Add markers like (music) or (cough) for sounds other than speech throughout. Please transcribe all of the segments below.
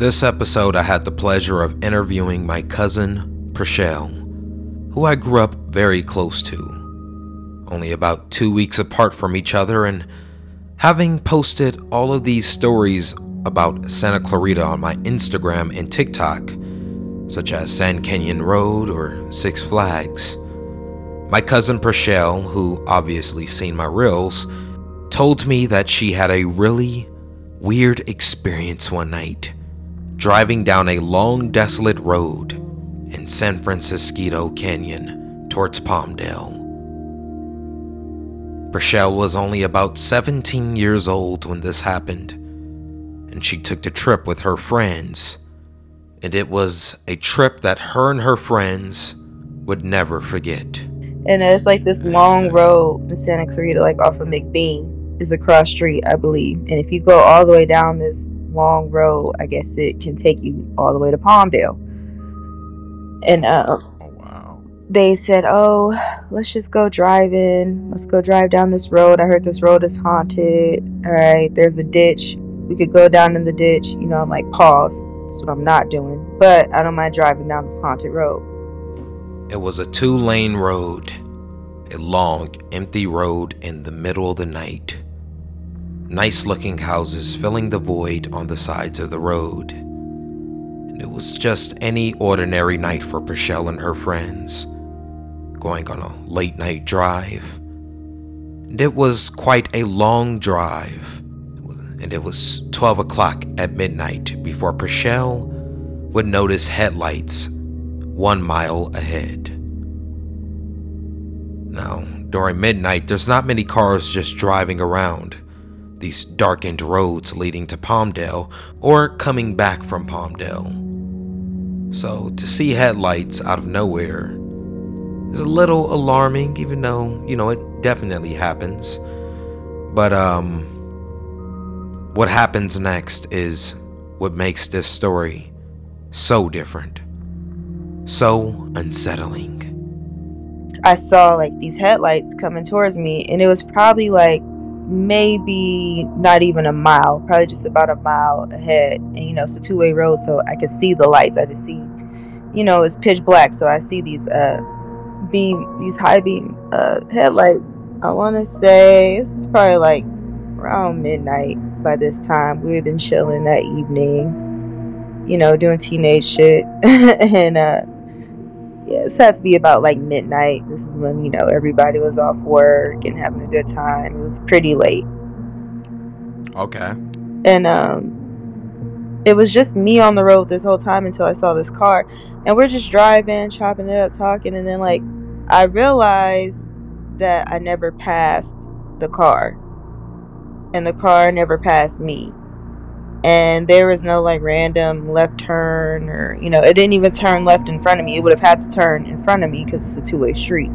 this episode, I had the pleasure of interviewing my cousin, Prachelle, who I grew up very close to, only about two weeks apart from each other, and having posted all of these stories about Santa Clarita on my Instagram and TikTok, such as Sand Canyon Road or Six Flags. My cousin Prachelle, who obviously seen my reels, told me that she had a really weird experience one night driving down a long, desolate road in San Francisquito Canyon towards Palmdale. Prachelle was only about 17 years old when this happened, and she took the trip with her friends. And it was a trip that her and her friends would never forget. And it's like this long road in Santa Clarita, like off of McBean is a cross street, I believe. And if you go all the way down this long road, I guess it can take you all the way to Palmdale. And uh, oh, wow. they said, "Oh, let's just go driving. Let's go drive down this road. I heard this road is haunted. All right, there's a ditch. We could go down in the ditch. You know, I'm like, pause. That's what I'm not doing. But I don't mind driving down this haunted road." It was a two-lane road, a long, empty road in the middle of the night nice looking houses filling the void on the sides of the road. And it was just any ordinary night for Prachelle and her friends, going on a late night drive. And it was quite a long drive, and it was 12 o'clock at midnight before Prachelle would notice headlights one mile ahead. Now, during midnight, there's not many cars just driving around these darkened roads leading to Palmdale or coming back from Palmdale. So to see headlights out of nowhere is a little alarming, even though, you know, it definitely happens. But, um, what happens next is what makes this story so different, so unsettling. I saw like these headlights coming towards me, and it was probably like maybe not even a mile, probably just about a mile ahead. And you know, it's a two way road, so I can see the lights. I just see, you know, it's pitch black, so I see these uh beam, these high beam uh headlights. I want to say this is probably like around midnight by this time. We had been chilling that evening, you know, doing teenage shit, (laughs) and uh yeah, this had to be about like midnight. This is when, you know, everybody was off work and having a good time. It was pretty late. Okay. And um it was just me on the road this whole time until I saw this car. And we're just driving, chopping it up, talking, and then like I realized that I never passed the car. And the car never passed me and there was no like random left turn or you know it didn't even turn left in front of me. It would have had to turn in front of me because it's a two-way street.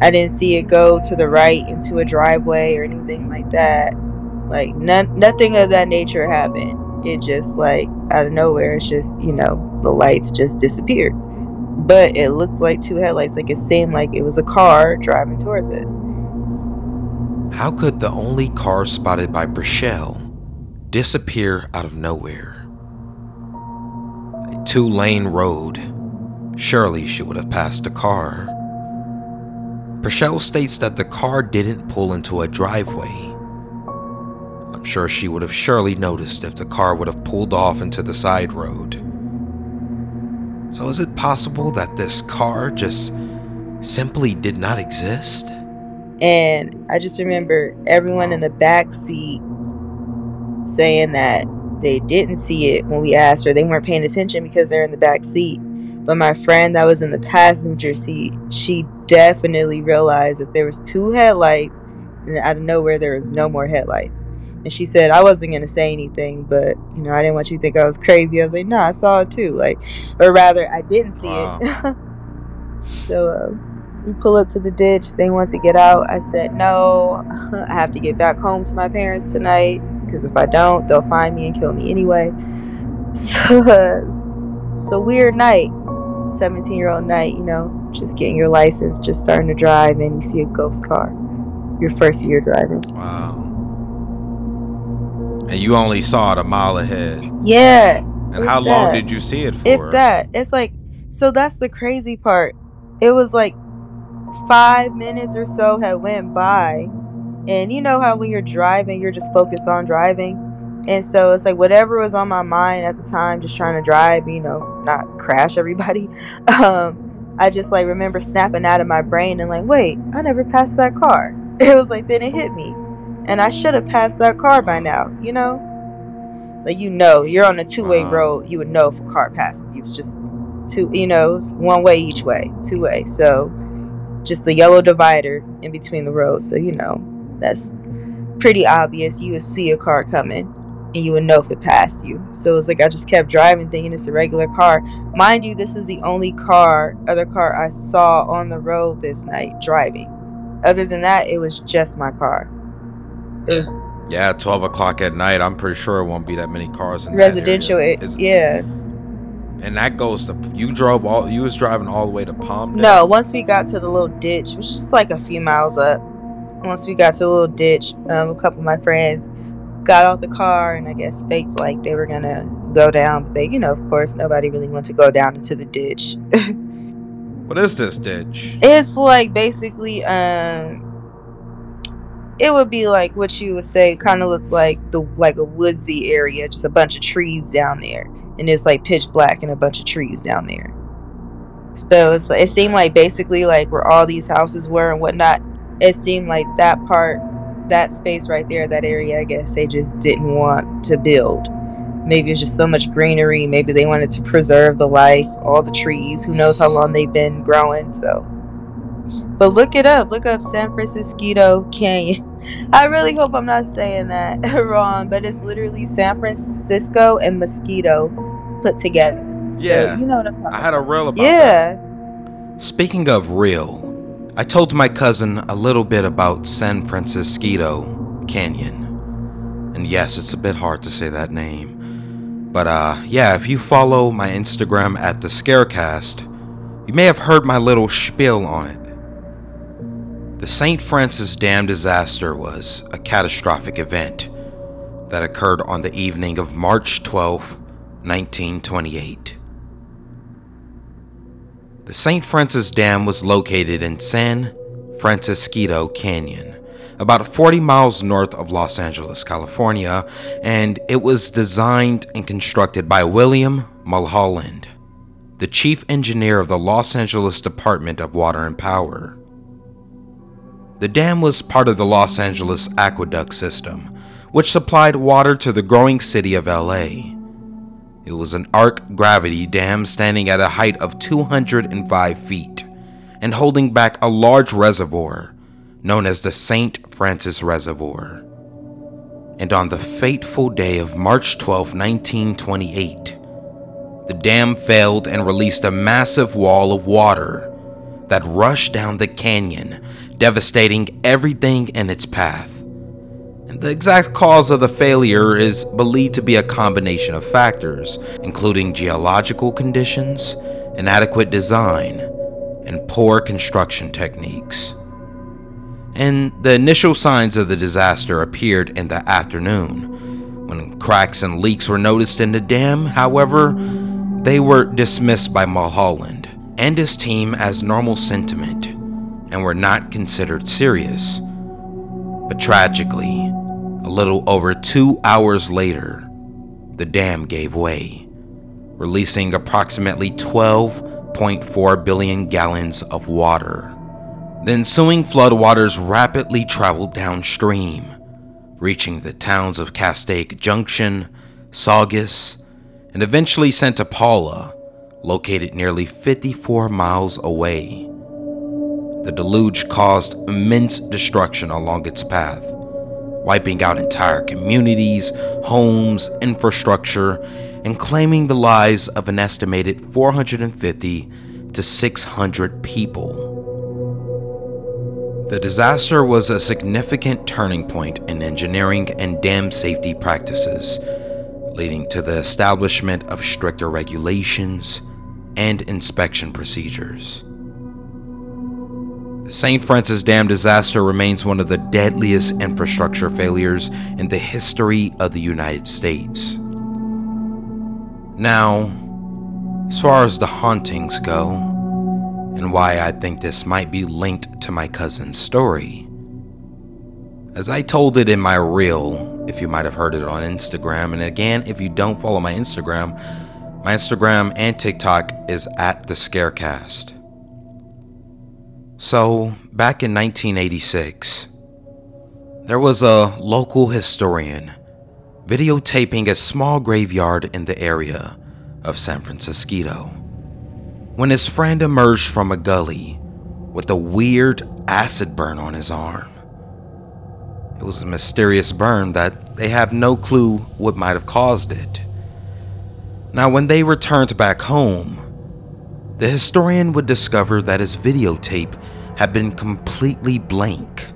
I didn't see it go to the right into a driveway or anything like that. Like none, nothing of that nature happened. It just like out of nowhere it's just you know the lights just disappeared. But it looked like two headlights like it seemed like it was a car driving towards us. How could the only car spotted by Prachelle disappear out of nowhere. A two lane road. Surely she would have passed a car. Prachelle states that the car didn't pull into a driveway. I'm sure she would have surely noticed if the car would have pulled off into the side road. So, is it possible that this car just simply did not exist? And I just remember everyone in the back seat saying that they didn't see it when we asked her. They weren't paying attention because they're in the back seat. But my friend that was in the passenger seat, she definitely realized that there was two headlights and out of nowhere there was no more headlights. And she said I wasn't gonna say anything, but you know I didn't want you to think I was crazy. I was like, no, I saw it too. Like, or rather, I didn't see wow. it. (laughs) so uh, we pull up to the ditch. They want to get out. I said no. (laughs) I have to get back home to my parents tonight because if I don't, they'll find me and kill me anyway. (laughs) So it's a weird night, 17 year old night, you know, just getting your license, just starting to drive, and you see a ghost car. Your first year driving. Wow. And you only saw it a mile ahead. Yeah. And how long did you see it for? If that, it's like so. That's the crazy part. It was like five minutes or so had went by, and you know how when you're driving, you're just focused on driving. And so it's like whatever was on my mind at the time, just trying to drive, you know, not crash everybody. (laughs) Um, I just like remember snapping out of my brain and like, wait, I never passed that car. (laughs) It was like then it hit me. And I should have passed that car by now, you know? Like you know, you're on a two way uh-huh. road, you would know if a car passes. Was just two you know, one way each way, two way. So just the yellow divider in between the roads. So you know, that's pretty obvious. You would see a car coming and you would know if it passed you. So it's like I just kept driving thinking it's a regular car. Mind you, this is the only car, other car I saw on the road this night driving. Other than that, it was just my car. Was, yeah, 12 o'clock at night, I'm pretty sure it won't be that many cars in residential. It, yeah. And that goes to you drove all you was driving all the way to Palm. No, once we got to the little ditch, which is like a few miles up. Once we got to the little ditch, um, a couple of my friends got off the car and I guess faked like they were gonna go down, but they, you know, of course, nobody really wanted to go down into the ditch. (laughs) what is this ditch? It's like basically, um, it would be like what you would say, kind of looks like the like a woodsy area, just a bunch of trees down there, and it's like pitch black and a bunch of trees down there. So it's it seemed like basically like where all these houses were and whatnot. It seemed like that part that space right there, that area, I guess they just didn't want to build. Maybe it's just so much greenery. Maybe they wanted to preserve the life, all the trees. Who knows how long they've been growing? So, but look it up. Look up San Francisquito Canyon. (laughs) I really hope I'm not saying that (laughs) wrong, but it's literally San Francisco and Mosquito put together. So, yeah, you know what I'm talking. I had a reel about yeah. that. Speaking of real, I told my cousin a little bit about San Francisquito Canyon. And yes, it's a bit hard to say that name. But uh yeah, if you follow my Instagram at the Scarecast, you may have heard my little spiel on it. The St. Francis Dam disaster was a catastrophic event that occurred on the evening of March 12, 1928. The St. Francis Dam was located in San Francisquito Canyon, about 40 miles north of Los Angeles, California, and it was designed and constructed by William Mulholland, the chief engineer of the Los Angeles Department of Water and Power. The dam was part of the Los Angeles aqueduct system, which supplied water to the growing city of LA. It was an arc gravity dam standing at a height of 205 feet and holding back a large reservoir known as the St. Francis Reservoir. And on the fateful day of March 12, 1928, the dam failed and released a massive wall of water that rushed down the canyon, devastating everything in its path. The exact cause of the failure is believed to be a combination of factors, including geological conditions, inadequate design, and poor construction techniques. And the initial signs of the disaster appeared in the afternoon. When cracks and leaks were noticed in the dam, however, they were dismissed by Mulholland and his team as normal sentiment and were not considered serious. But tragically, a little over two hours later, the dam gave way, releasing approximately 12.4 billion gallons of water. The ensuing floodwaters rapidly traveled downstream, reaching the towns of Castaic Junction, Saugus, and eventually Santa Paula, located nearly 54 miles away. The deluge caused immense destruction along its path, wiping out entire communities, homes, infrastructure, and claiming the lives of an estimated 450 to 600 people. The disaster was a significant turning point in engineering and dam safety practices, leading to the establishment of stricter regulations and inspection procedures. The St. Francis Dam disaster remains one of the deadliest infrastructure failures in the history of the United States. Now, as far as the hauntings go, and why I think this might be linked to my cousin's story, as I told it in my reel, if you might have heard it on Instagram, and again, if you don't follow my Instagram, my Instagram and TikTok is at the Scarecast. So, back in 1986, there was a local historian videotaping a small graveyard in the area of San Francisquito when his friend emerged from a gully with a weird acid burn on his arm. It was a mysterious burn that they have no clue what might have caused it. Now, when they returned back home, the historian would discover that his videotape had been completely blank.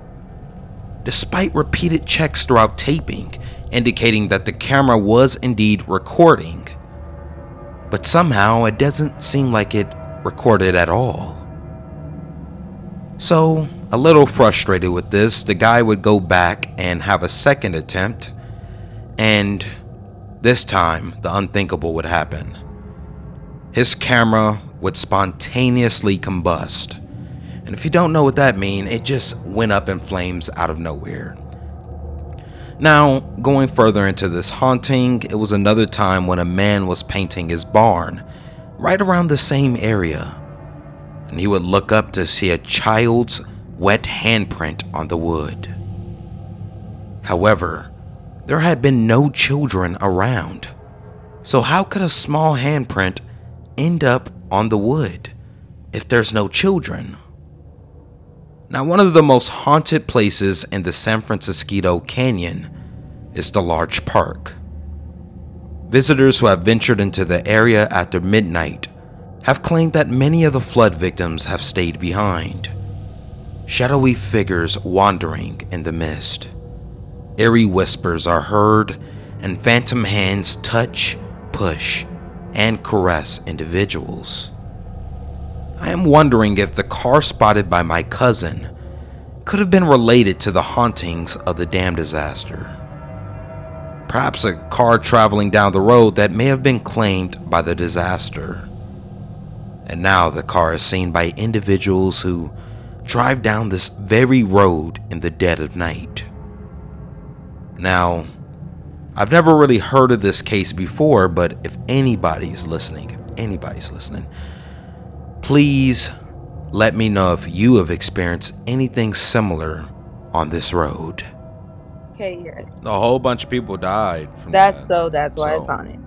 Despite repeated checks throughout taping, indicating that the camera was indeed recording, but somehow it doesn't seem like it recorded at all. So, a little frustrated with this, the guy would go back and have a second attempt, and this time the unthinkable would happen. His camera would spontaneously combust. And if you don't know what that means, it just went up in flames out of nowhere. Now, going further into this haunting, it was another time when a man was painting his barn right around the same area. And he would look up to see a child's wet handprint on the wood. However, there had been no children around. So, how could a small handprint end up on the wood if there's no children? Now, one of the most haunted places in the San Francisquito Canyon is the large park. Visitors who have ventured into the area after midnight have claimed that many of the flood victims have stayed behind. Shadowy figures wandering in the mist. Eerie whispers are heard, and phantom hands touch, push, and caress individuals. I am wondering if the car spotted by my cousin could have been related to the hauntings of the dam disaster. Perhaps a car traveling down the road that may have been claimed by the disaster. And now the car is seen by individuals who drive down this very road in the dead of night. Now, I've never really heard of this case before, but if anybody's listening, if anybody's listening, Please let me know if you have experienced anything similar on this road. Okay, yeah. A whole bunch of people died from That's that. so that's why so, it's on it.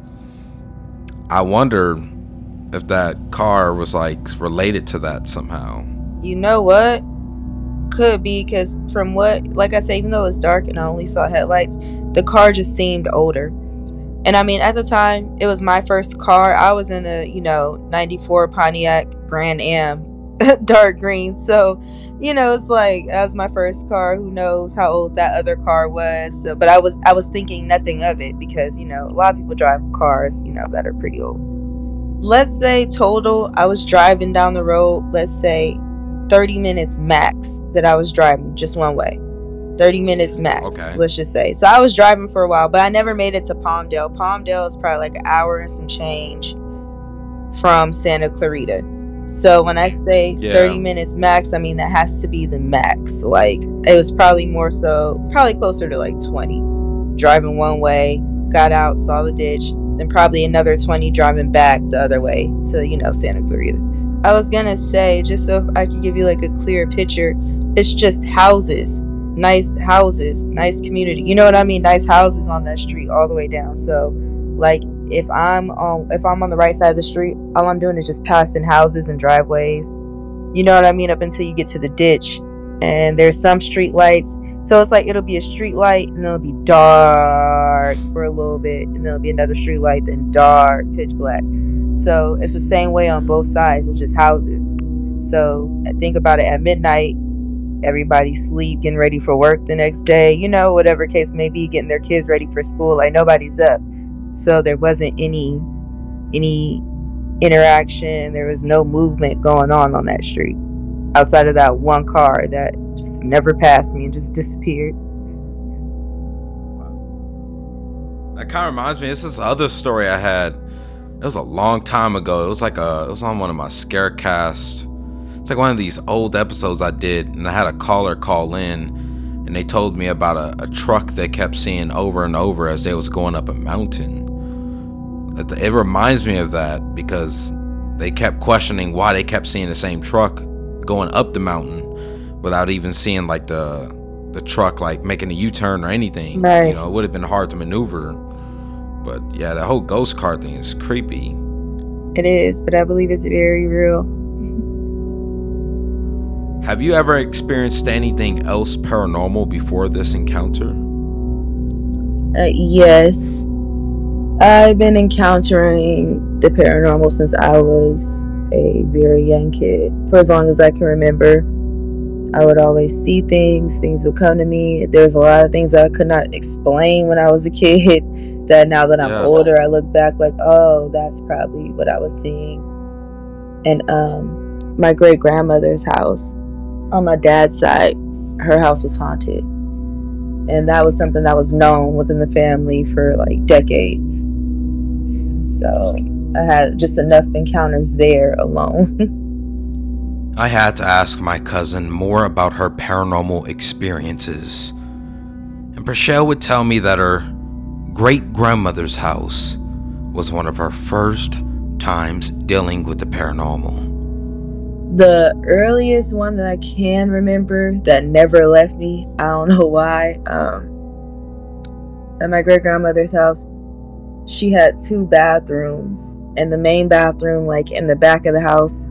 I wonder if that car was like related to that somehow. You know what? Could be because from what, like I said, even though it's dark and I only saw headlights, the car just seemed older. And I mean, at the time, it was my first car. I was in a, you know, 94 Pontiac Grand Am, (laughs) dark green. So, you know, it's like as my first car. Who knows how old that other car was? So, but I was I was thinking nothing of it because you know a lot of people drive cars, you know, that are pretty old. Let's say total, I was driving down the road. Let's say 30 minutes max that I was driving just one way. 30 minutes max, okay. let's just say. So I was driving for a while, but I never made it to Palmdale. Palmdale is probably like an hour and some change from Santa Clarita. So when I say yeah. 30 minutes max, I mean that has to be the max. Like it was probably more so, probably closer to like 20. Driving one way, got out, saw the ditch, then probably another 20 driving back the other way to, you know, Santa Clarita. I was gonna say, just so I could give you like a clear picture, it's just houses nice houses, nice community. You know what I mean? Nice houses on that street all the way down. So, like if I'm on if I'm on the right side of the street, all I'm doing is just passing houses and driveways. You know what I mean? Up until you get to the ditch, and there's some street lights. So it's like it'll be a street light and it'll be dark for a little bit, and there'll be another street light, then dark, pitch black. So it's the same way on both sides. It's just houses. So think about it at midnight everybody sleep, getting ready for work the next day, you know, whatever case may be, getting their kids ready for school. Like nobody's up. So there wasn't any any interaction. There was no movement going on on that street outside of that one car that just never passed me and just disappeared. That kind of reminds me. It's this is other story I had it was a long time ago. It was like a it was on one of my scarecast. Like one of these old episodes I did, and I had a caller call in, and they told me about a, a truck they kept seeing over and over as they was going up a mountain. It, it reminds me of that because they kept questioning why they kept seeing the same truck going up the mountain without even seeing like the the truck like making a U-turn or anything. Right. You know, it would have been hard to maneuver. But yeah, the whole ghost car thing is creepy. It is, but I believe it's very real. Have you ever experienced anything else paranormal before this encounter? Uh, yes. I've been encountering the paranormal since I was a very young kid. For as long as I can remember, I would always see things, things would come to me. There's a lot of things that I could not explain when I was a kid (laughs) that now that I'm Yeah. older, I look back like, oh, that's probably what I was seeing. And um, my great grandmother's house on my dad's side, her house was haunted. And that was something that was known within the family for like decades. So I had just enough encounters there alone. (laughs) I had to ask my cousin more about her paranormal experiences. And Prachelle would tell me that her great grandmother's house was one of her first times dealing with the paranormal. The earliest one that I can remember that never left me, I don't know why. Um, at my great grandmother's house, she had two bathrooms, and the main bathroom, like in the back of the house,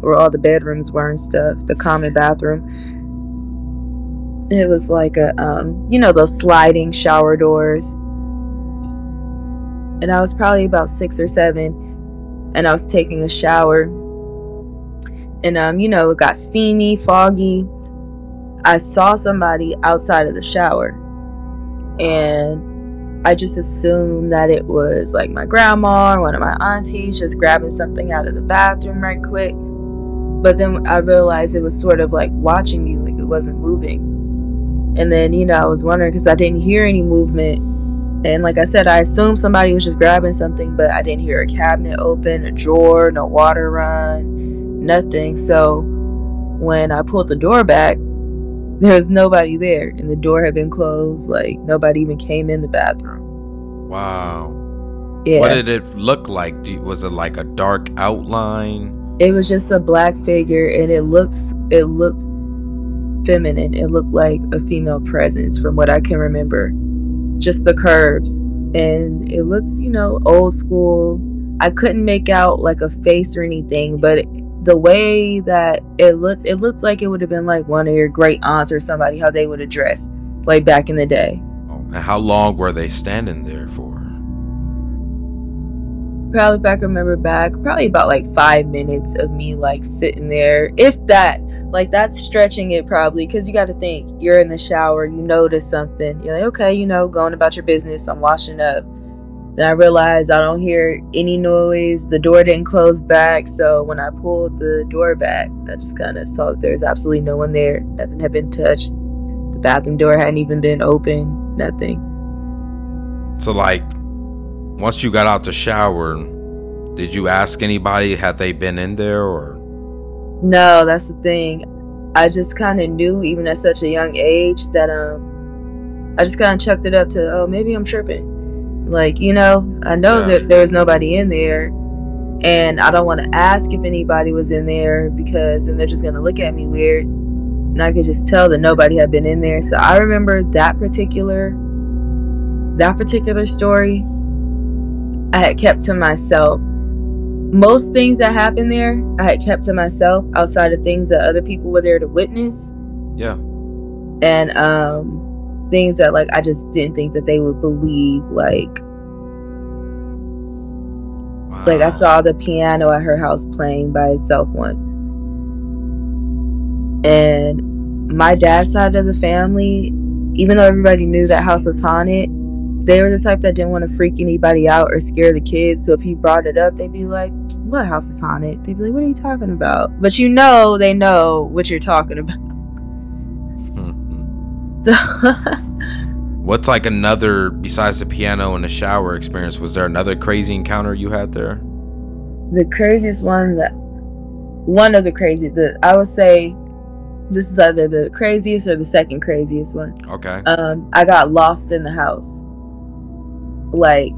where all the bedrooms were and stuff, the common bathroom. It was like a, um, you know, those sliding shower doors. And I was probably about six or seven, and I was taking a shower and um, you know, it got steamy, foggy. I saw somebody outside of the shower, and I just assumed that it was like my grandma or one of my aunties just grabbing something out of the bathroom right quick. But then I realized it was sort of like watching me, like it wasn't moving. And then, you know, I was wondering because I didn't hear any movement. And like I said, I assumed somebody was just grabbing something, but I didn't hear a cabinet open, a drawer, no water run, nothing. So when I pulled the door back, there was nobody there, and the door had been closed. Like nobody even came in the bathroom. Wow. Yeah, What did it look like? Was it like a dark outline? it was just a black figure, and it looked it looked feminine. It looked like a female presence, from what I can remember. Just the curves, and it looks, you know, old school. I couldn't make out like a face or anything, but the way that it looked, it looked like it would have been like one of your great aunts or somebody how they would have dressed like back in the day. Oh, and how long were they standing there for? Probably if I can remember back, probably about like five minutes of me like sitting there, if that. Like that's stretching it probably, because you got to think you're in the shower, you notice something, you're like, okay, you know, going about your business, I'm washing up. Then I realized I don't hear any noise. The door didn't close back, so when I pulled the door back, I just kind of saw that there's absolutely no one there. Nothing had been touched. The bathroom door hadn't even been open. Nothing. So, like, once you got out the shower, did you ask anybody had they been in there or? No, that's the thing. I just kind of knew, even at such a young age, that um, I just kind of chucked it up to, oh, maybe I'm tripping. Like, you know, I know Yeah. that there was nobody in there, and I don't want to ask if anybody was in there because then they're just gonna look at me weird, and I could just tell that nobody had been in there. So I remember that particular, that particular story. I had kept to myself most things that happened there i had kept to myself outside of things that other people were there to witness Yeah. and um things that like i just didn't think that they would believe like Wow. like i saw the piano at her house playing by itself once and my dad's side of the family even though everybody knew that house was haunted they were the type that didn't want to freak anybody out or scare the kids so if you brought it up they'd be like what house is haunted they'd be like what are you talking about but you know they know what you're talking about (laughs) Mhm. What's like another besides the piano and the shower experience? Was there another crazy encounter you had there? The craziest one that one of the craziest that I would say this is either the craziest or the second craziest one. Okay. Um, I got lost in the house. Like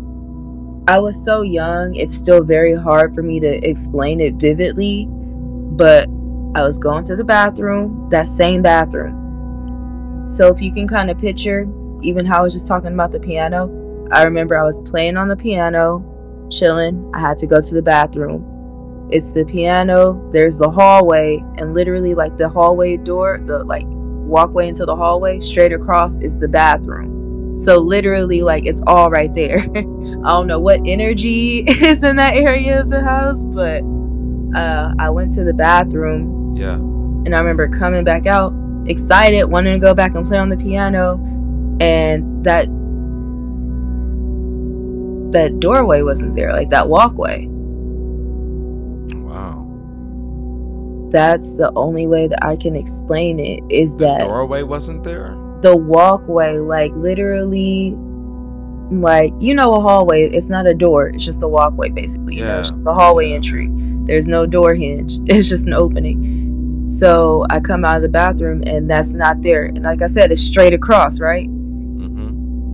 I was so young, it's still very hard for me to explain it vividly, but I was going to the bathroom, that same bathroom. So if you can kind of picture, even how I was just talking about the piano, I remember I was playing on the piano, chilling. I had to go to the bathroom. It's the piano, there's the hallway, and literally like the hallway door, the like walkway into the hallway, straight across is the bathroom. So literally, like it's all right there. (laughs) I don't know what energy (laughs) is in that area of the house, but uh, I went to the bathroom. Yeah. And I remember coming back out, excited, wanting to go back and play on the piano, and that that doorway wasn't there, like that walkway. Wow. That's the only way that I can explain it is that The that doorway wasn't there? the walkway, like literally, like you know, a hallway. It's not a door. It's just a walkway, basically. You know, it's Yeah. just a hallway entry. There's no door hinge. (laughs) It's just an opening. So I come out of the bathroom and that's not there. And like I said, it's straight across, right?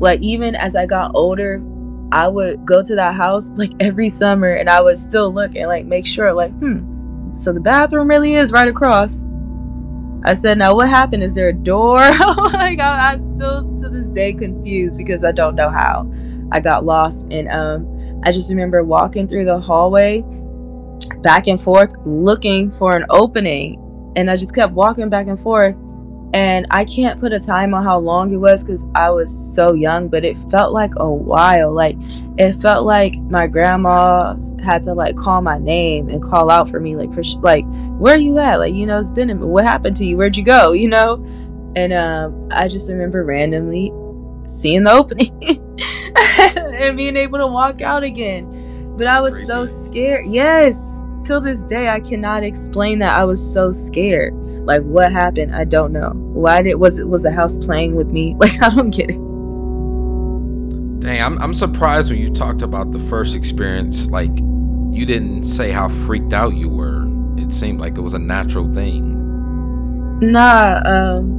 Like even as I got older, I would go to that house like every summer and I would still look and like make sure, like, hmm, so the bathroom really is right across. I said, now what happened? Is there a door? (laughs) like I, I'm still to this day confused because I don't know how I got lost. And um, I just remember walking through the hallway, back and forth, looking for an opening, and I just kept walking back and forth. And I can't put a time on how long it was because I was so young, but it felt like a while. Like it felt like my grandma had to like call my name and call out for me, like, for sh- like, where are you at? Like, you know, it's been a What happened to you? Where'd you go? You know? And um, I just remember randomly seeing the opening (laughs) and being able to walk out again. But I was so scared. Yes, till this day, I cannot explain that. I was so scared. Like, what happened? I don't know. Why did was it was the house playing with me? (laughs) Like, I don't get it. Dang, I'm I'm surprised when you talked about the first experience. Like, you didn't say how freaked out you were. It seemed like it was a natural thing. Nah, um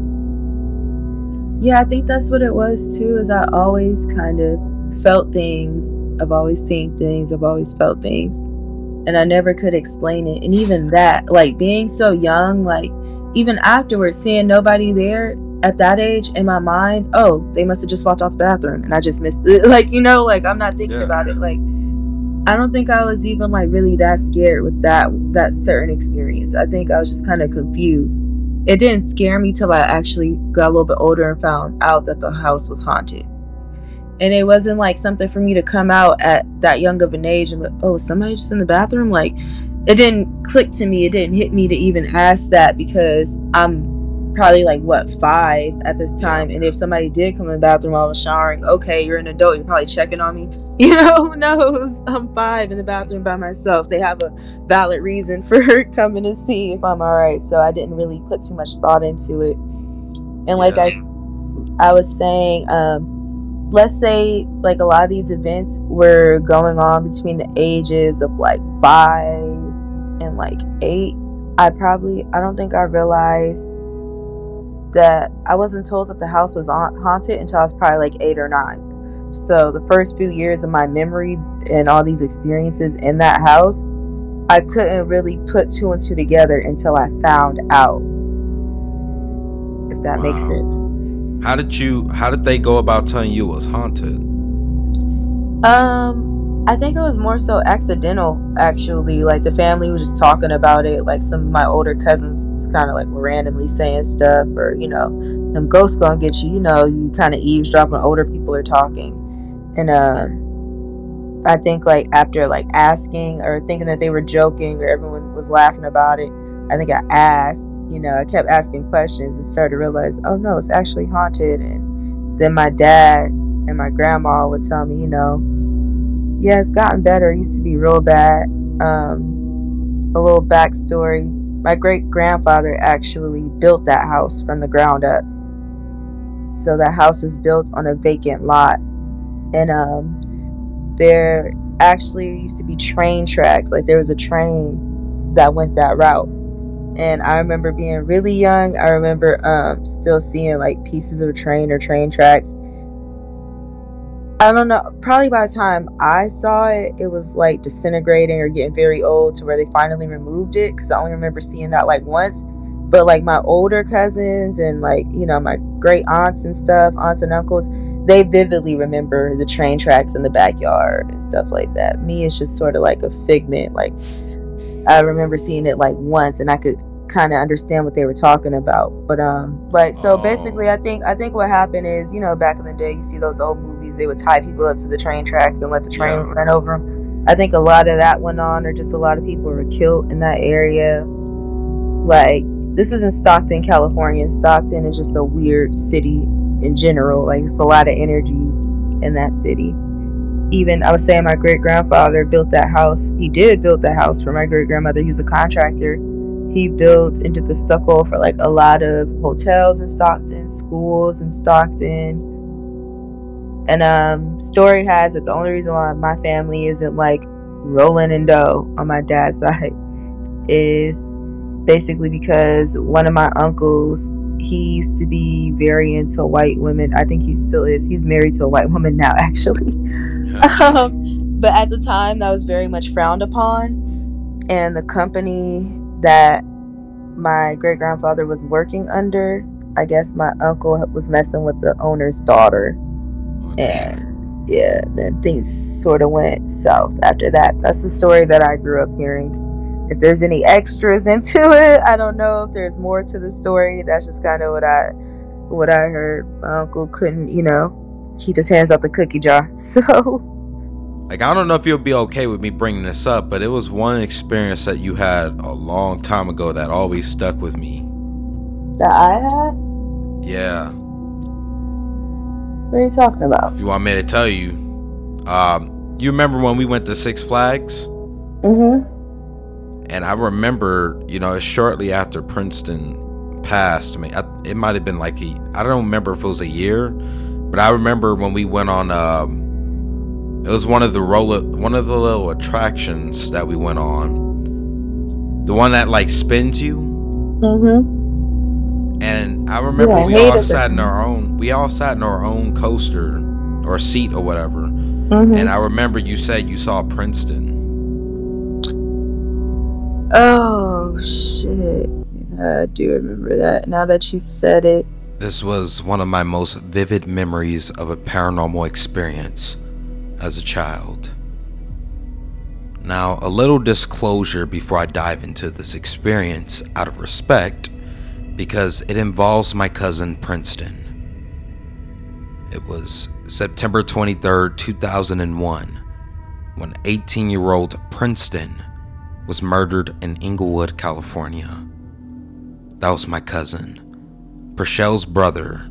Yeah, I think that's what it was too, is I always kind of felt things. I've always seen things, I've always felt things. And I never could explain it. And even that, like being so young, like even afterwards, seeing nobody there at that age in my mind, oh, they must have just walked off the bathroom and I just missed it. (laughs) Like, you know, like I'm not thinking Yeah. about it. Like I don't think I was even like really that scared with that that certain experience. I think I was just kind of confused. It didn't scare me till I actually got a little bit older and found out that the house was haunted. And it wasn't like something for me to come out at that young of an age and oh, somebody just in the bathroom. Like it didn't click to me. It didn't hit me to even ask that because I'm probably like what five at this time. And if somebody did come in the bathroom while I was showering, okay, you're an adult. You're probably checking on me. (laughs) You know, who knows? I'm five in the bathroom by myself. They have a valid reason (laughs) for coming to see if I'm all right. So I didn't really put too much thought into it. And like I, i was saying, um, let's say like a lot of these events were going on between the ages of like five and like eight. I probably, I don't think I realized that I wasn't told that the house was haunted until I was probably like eight or nine. So the first few years of my memory and all these experiences in that house, I couldn't really put two and two together until I found out. If that makes sense. How did you? How did they go about telling you it was haunted? Um, I think it was more so accidental actually. Like the family was just talking about it. Like some of my older cousins was kind of like randomly saying stuff, or you know, them ghosts gonna get you. You know, you kind of eavesdrop when older people are talking, and um, I think like after like asking or thinking that they were joking or everyone was laughing about it. I think I asked, you know, I kept asking questions and started to realize, oh no, it's actually haunted. And then my dad and my grandma would tell me, you know, yeah, it's gotten better. It used to be real bad. Um, a little backstory my great grandfather actually built that house from the ground up. so that house was built on a vacant lot. And um, there actually used to be train tracks. Like there was a train that went that route. And I remember being really young. I remember um, still seeing like pieces of a train or train tracks. I don't know. Probably by the time I saw it, it was like disintegrating or getting very old to where they finally removed it. Because I only remember seeing that like once. But like my older cousins and like, you know, my great aunts and stuff, aunts and uncles, they vividly remember the train tracks in the backyard and stuff like that. Me, it's just sort of like a figment. Like I remember seeing it like once and I could kind of understand what they were talking about. But um like so basically I think I think what happened is, you know, back in the day you see those old movies, they would tie people up to the train tracks and let the train Yeah. run over them. I think a lot of that went on or just a lot of people were killed in that area. Like this is in Stockton, California. Stockton is just a weird city in general. Like it's a lot of energy in that city. Even I was saying my great grandfather built that house. He did build that house for my great grandmother. He was a contractor. He built did the stucco for like a lot of hotels in Stockton, schools in Stockton. And um story has it the only reason why my family isn't like rolling in dough on my dad's (laughs) side is basically because one of my uncles he used to be very into white women i think he still is he's married to a white woman now (laughs) actually um, but at the time that was very much frowned upon. And the company that my great grandfather was working under i guess my uncle was messing with the owner's daughter. And yeah then things sort of went south after that. That's the story that i grew up hearing. If there's any extras into (laughs) it i don't know if there's more to the story. That's just kind of what i what i heard. My uncle couldn't you know keep his hands out the cookie jar (laughs) so Like, I don't know if you'll be okay with me bringing this up, but it was one experience that you had a long time ago that always stuck with me. that i had Yeah. what are you talking about If you want me to tell you, um, you remember when we went to Six Flags? mm-hmm And I remember, you know, shortly after Princeton passed, I mean, I, it might have been like a, I don't remember if it was a year, but I remember when we went on, um, it was one of the roller, one of the little attractions that we went on. The one that like spins you. mm-hmm And I remember Yeah, I we all sat in our own, we all sat in our own coaster or seat or whatever. mm-hmm And I remember you said you saw Princeton. oh shit i do remember that now that you said it This was one of my most vivid memories of a paranormal experience as a child. Now, a little disclosure before I dive into this experience out of respect, because it involves my cousin Princeton. It was September 23rd, 2001, when 18 year old Princeton was murdered in Inglewood, California. That was my cousin. Prachelle's brother,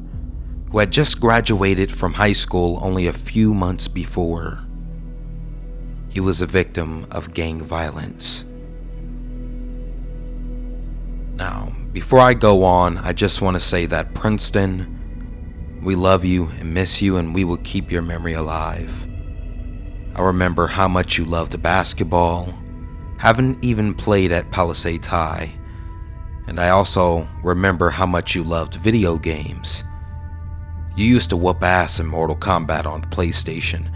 who had just graduated from high school only a few months before. He was a victim of gang violence. Now, before I go on, I just want to say that Princeton, we love you and miss you, and we will keep your memory alive. I remember how much you loved basketball, haven't even played at Palisades High, and I also remember how much you loved video games. You used to whoop ass in Mortal Kombat on the PlayStation,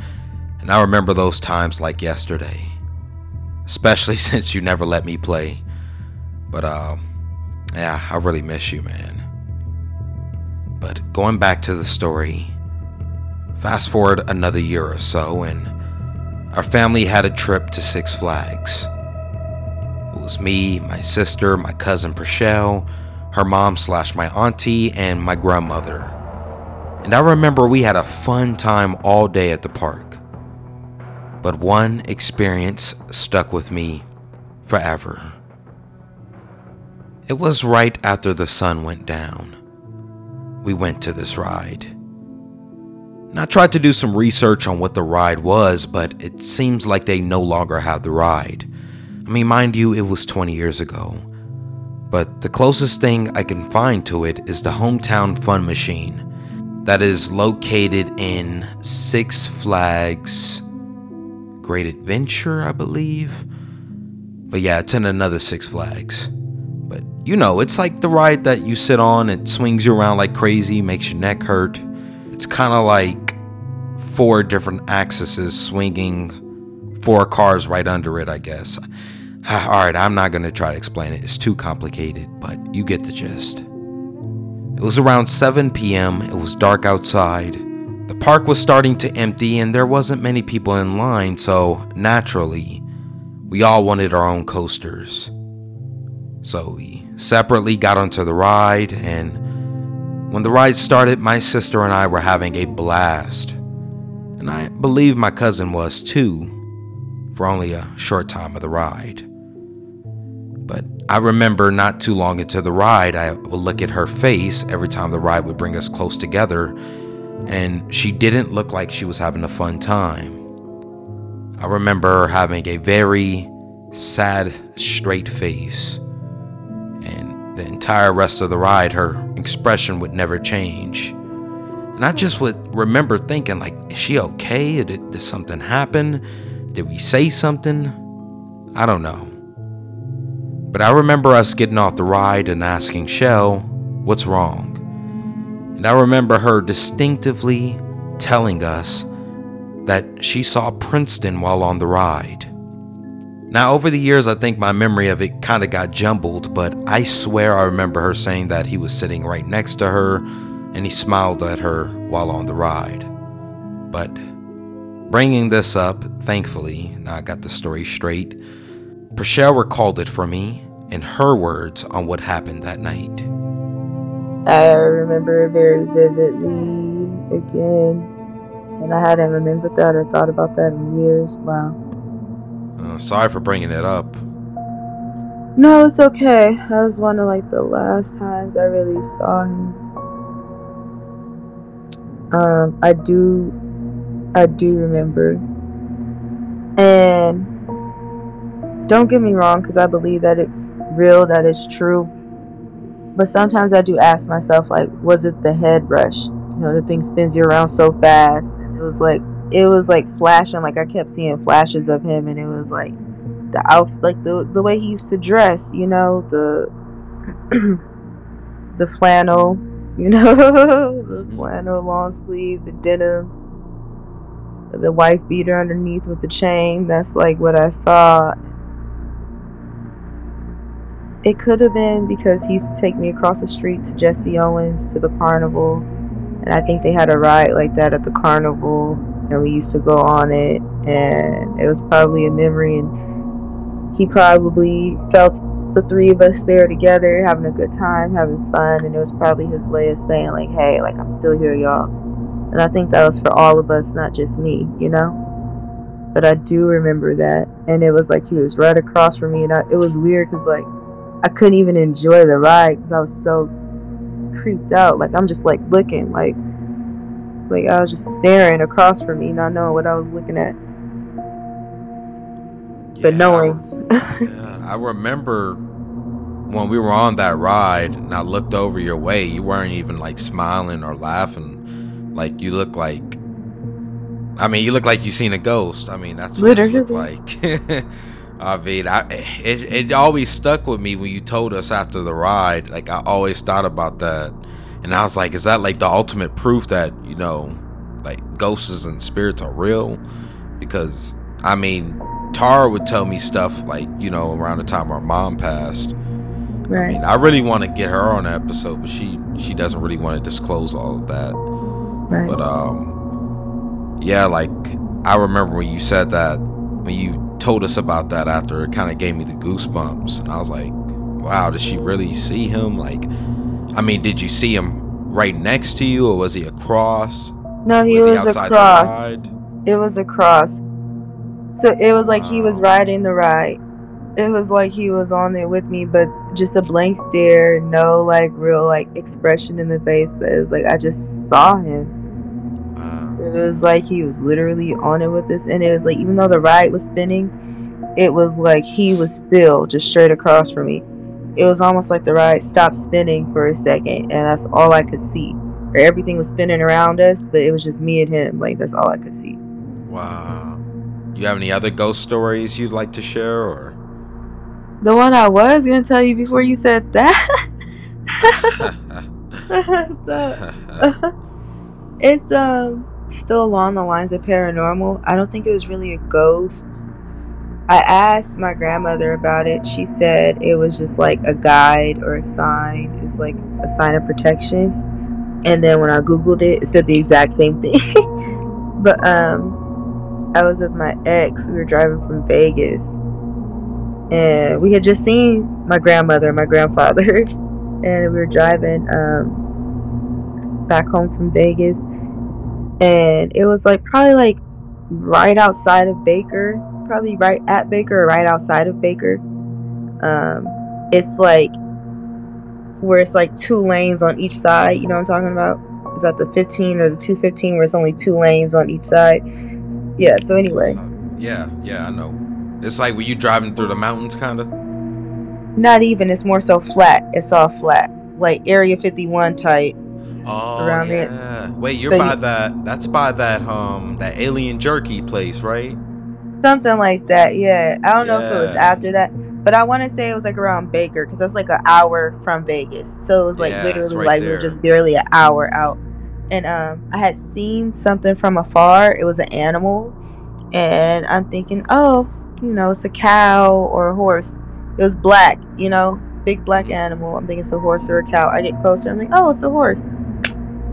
and I remember those times like yesterday. Especially (laughs) since you never let me play. But, uh, yeah, I really miss you, man. But going back to the story, fast forward another year or so, and our family had a trip to Six Flags. It was me, my sister, my cousin Prachelle, her mom slash my auntie, and my grandmother. And I remember we had a fun time all day at the park. But one experience stuck with me forever. It was right after the sun went down. We went to this ride. And I tried to do some research on what the ride was, but it seems like they no longer have the ride. I mean, mind you, it was 20 years ago. But the closest thing I can find to it is the Hometown Fun Machine. that is located in Six Flags Great Adventure, I believe. But yeah, it's in another Six Flags. But you know, it's like the ride that you sit on, it swings you around like crazy, makes your neck hurt. It's kind of like four different axes swinging four cars right under it, I guess. All right, I'm not going to try to explain it. It's too complicated, but you get the gist. It was around 7 p.m. It was dark outside. The park was starting to empty and there wasn't many people in line, so naturally, we all wanted our own coasters. So we separately got onto the ride, and when the ride started, my sister and I were having a blast. And I believe my cousin was too, for only a short time of the ride. I remember not too long into the ride, I would look at her face every time the ride would bring us close together, and she didn't look like she was having a fun time. I remember her having a very sad, straight face, and the entire rest of the ride, her expression would never change. And I just would remember thinking, like, is she okay? Did, did something happen? Did we say something? I don't know. But I remember us getting off the ride and asking Shell, what's wrong? And I remember her distinctively telling us that she saw Princeton while on the ride. Now, over the years, I think my memory of it kind of got jumbled, but I swear I remember her saying that he was sitting right next to her and he smiled at her while on the ride. But bringing this up, thankfully, now I got the story straight, Prachelle recalled it for me in her words on what happened that night. I remember it very vividly again. And I hadn't remembered that or thought about that in years. Wow. Uh, sorry for bringing it up. No, it's okay. That was one of like the last times I really saw him. Um, I do, I do remember. And don't get me wrong, because I believe that it's real, that it's true. But sometimes I do ask myself, like, was it the head rush? You know, the thing spins you around so fast, and it was like, it was like flashing. Like I kept seeing flashes of him, and it was like the outfit, like the the way he used to dress. You know, the (clears throat) the flannel. You (laughs) know, the flannel long sleeve, the denim, the wife beater underneath with the chain. That's like what I saw. It could have been because he used to take me across the street to Jesse Owens to the carnival. And I think they had a ride like that at the carnival. And we used to go on it. And it was probably a memory. And he probably felt the three of us there together, having a good time, having fun. And it was probably his way of saying, like, hey, like, I'm still here, y'all. And I think that was for all of us, not just me, you know? But I do remember that. And it was like he was right across from me. And I, it was weird because, like, I couldn't even enjoy the ride because I was so creeped out. Like I'm just like looking, like like I was just staring across from me, not knowing what I was looking at. Yeah, but knowing. yeah, I remember when we were on that ride and I looked over your way, you weren't even like smiling or laughing. Like you look like I mean, you look like you seen a ghost. I mean, that's what Literally. you look like. (laughs) I mean, I it, it always stuck with me when you told us after the ride. Like I always thought about that, and I was like, is that like the ultimate proof that you know, like ghosts and spirits are real? Because I mean, Tara would tell me stuff like you know around the time our mom passed. Right. I mean, I really want to get her on an episode, but she she doesn't really want to disclose all of that. Right. But um, yeah, like I remember when you said that when you told us about that after it kind of gave me the goosebumps and i was like wow did she really see him? Like i mean did you see him right next to you or was he across? No he was, was he across. it was across. So it was like wow. he was riding the ride. It was like he was on it with me but just a blank stare no like real like expression in the face but it was like i just saw him it was like he was literally on it with us, and it was like even though the ride was spinning, it was like he was still just straight across from me. It was almost like the ride stopped spinning for a second, and that's all I could see. or everything was spinning around us, but it was just me and him. Like that's all I could see. Wow. You have any other ghost stories you'd like to share, or? The one I was gonna tell you before you said that. (laughs) (laughs) (laughs) it's um still along the lines of paranormal. I don't think it was really a ghost. I asked my grandmother about it. She said it was just like a guide or a sign. It's like a sign of protection. And then when I googled it, it said the exact same thing. (laughs) but um I was with my ex. We were driving from Vegas. And we had just seen my grandmother and my grandfather. (laughs) And we were driving um back home from Vegas. And it was like probably like right outside of Baker probably right at Baker or right outside of Baker. Um, it's like where it's like two lanes on each side. You know what I'm talking about? Is that the 15 or the 215 where it's only two lanes on each side? Yeah. So anyway. Yeah, yeah, I know. It's like were you driving through the mountains, kind of? Not even. It's more so flat. It's all flat, like Area 51 type. Oh, around yeah. there. Wait, you're so by you, that. That's by that um that alien jerky place, right? Something like that, yeah. I don't yeah. know if it was after that, but I want to say it was like around Baker because that's like an hour from Vegas. So it was like yeah, literally right like there. we are just barely an hour out. And um, I had seen something from afar. It was an animal, and I'm thinking, oh, you know, it's a cow or a horse. It was black, you know, big black animal. I'm thinking it's a horse or a cow. I get closer. I'm like, oh, it's a horse.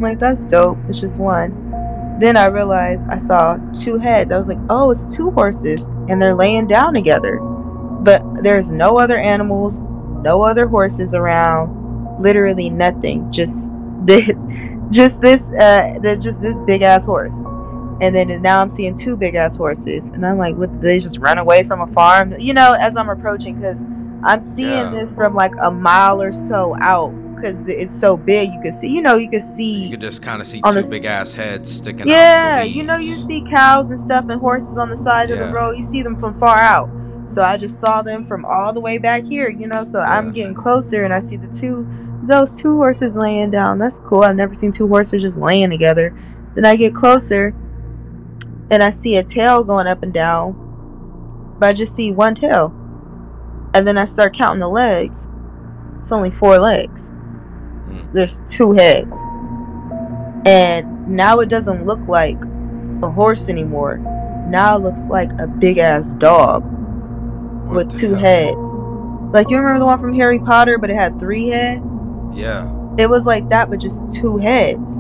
I'm like, that's dope. It's just one. Then I realized I saw two heads. I was like, oh, it's two horses, and they're laying down together. But there's no other animals, no other horses around, literally nothing. Just (laughs) this, just this, uh, the, just this big ass horse. And then now I'm seeing two big ass horses, and I'm like, what? Did they just run away from a farm? You know, as I'm approaching, because I'm seeing yeah. this from like a mile or so out because mm-hmm. it's so big. You can see, you know, you can see. You can just kind of see two the, big ass heads sticking yeah. You know, you see cows and stuff and horses on the side yeah. of the road. You see them from far out. So I just saw them from all the way back here, you know. So yeah. I'm getting closer and I see the two, those two horses laying down. That's cool. I've never seen two horses just laying together. Then I get closer and I see a tail going up and down, but I just see one tail. And then I start counting the legs. It's only four legs there's two heads. And now it doesn't look like a horse anymore. Now it looks like a big ass dog with two heads. Like you remember the one from Harry Potter, but it had three heads? Yeah. It was like that, but just two heads.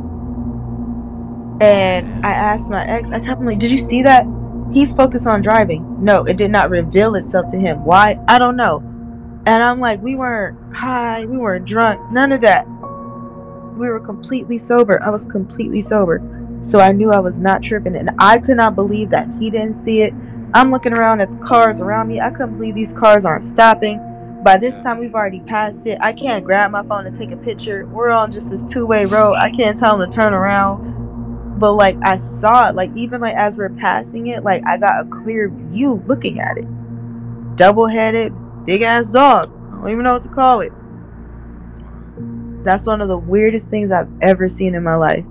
And I asked my ex, I told him like, did you see that? He's focused on driving. No, it did not reveal itself to him. Why? I don't know. And I'm like, we weren't high, we weren't drunk, none of that we were completely sober. I was completely sober. So I knew I was not tripping. And I could not believe that he didn't see it. I'm looking around at the cars around me. I couldn't believe these cars aren't stopping. By this time, we've already passed it. I can't grab my phone and take a picture. We're on just this two way road. I can't tell him to turn around. But like, I saw it. Like, even like as we're passing it, like, I got a clear view looking at it. Double headed, big ass dog. I don't even know what to call it. That's one of the weirdest things I've ever seen in my life.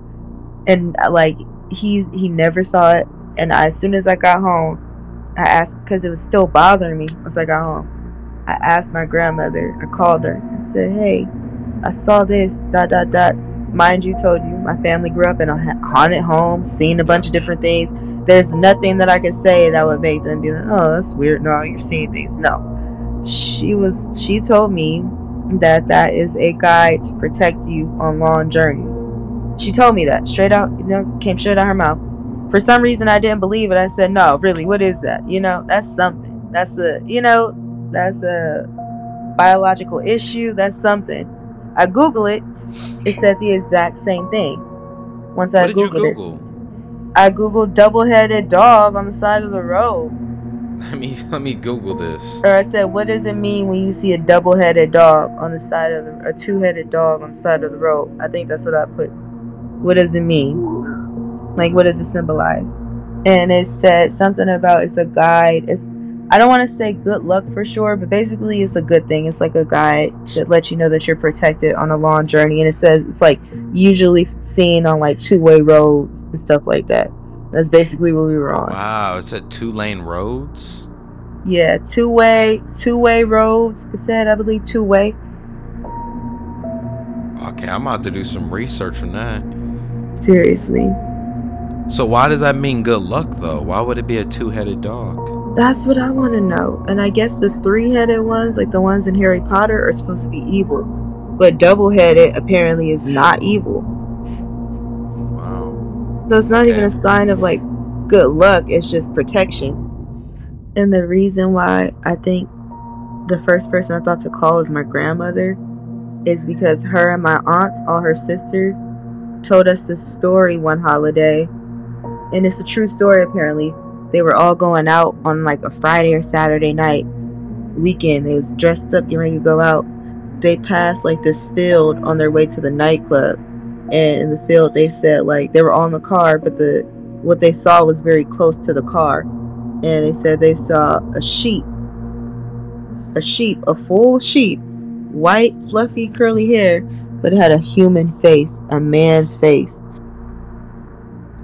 And uh, like he he never saw it. And I, as soon as I got home, I asked because it was still bothering me once I got home. I asked my grandmother. I called her and said, "Hey, I saw this. Dot dot dot. Mind you, told you my family grew up in a haunted home, seen a bunch of different things. There's nothing that I could say that would make them be like, oh, that's weird. No, you're seeing things. No, she was. She told me that that is a guide to protect you on long journeys. She told me that straight out, you know, came straight out her mouth. For some reason, I didn't believe it. I said, "No, really, what is that? You know, that's something. That's a, you know, that's a biological issue. That's something." I Google it. It said the exact same thing. Once I Googled Google? it, I Googled double-headed dog on the side of the road let me (laughs) let me Google this. Or I said, what does it mean when you see a double-headed dog on the side of the, a two-headed dog on the side of the road? I think that's what I put. What does it mean? Like, what does it symbolize? And it said something about it's a guide. It's I don't want to say good luck for sure, but basically it's a good thing. It's like a guide to let you know that you're protected on a long journey. And it says it's like usually seen on like two way roads and stuff like that. That's basically what we were on. Wow, it said two lane roads? Yeah, two way, two way roads. It said, I believe, two way. Okay, I'm about to do some research on that. Seriously. So why does that mean good luck though? Why would it be a two-headed dog? That's what I want to know. And I guess the three-headed ones, like the ones in Harry Potter, are supposed to be evil. But double-headed apparently is not evil. So it's not even a sign of like good luck, it's just protection. And the reason why I think the first person I thought to call is my grandmother is because her and my aunts, all her sisters, told us this story one holiday. And it's a true story apparently. They were all going out on like a Friday or Saturday night weekend. They was dressed up, getting ready to go out. They passed like this field on their way to the nightclub and in the field they said like they were on the car but the what they saw was very close to the car. And they said they saw a sheep a sheep a full sheep white fluffy curly hair but it had a human face a man's face.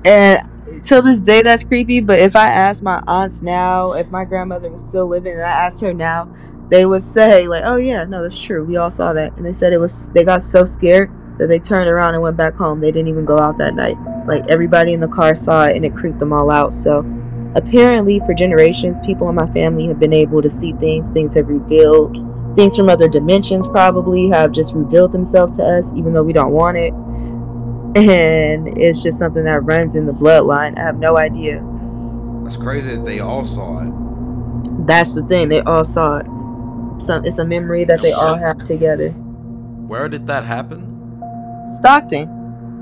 And till this day that's creepy but if i ask my aunts now if my grandmother was still living and i asked her now they would say like oh yeah no that's true we all saw that. And they said it was they got so scared that they turned around and went back home. They didn't even go out that night. Like everybody in the car saw it and it creeped them all out. So apparently for generations people in my family have been able to see things. Things have revealed. Things from other dimensions probably have just revealed themselves to us even though we don't want it. And it's just something that runs in the bloodline. I have no idea. That's crazy that they all saw it. that's the thing. They all saw it. So it's a memory that they all have together. Where did that happen? Stockton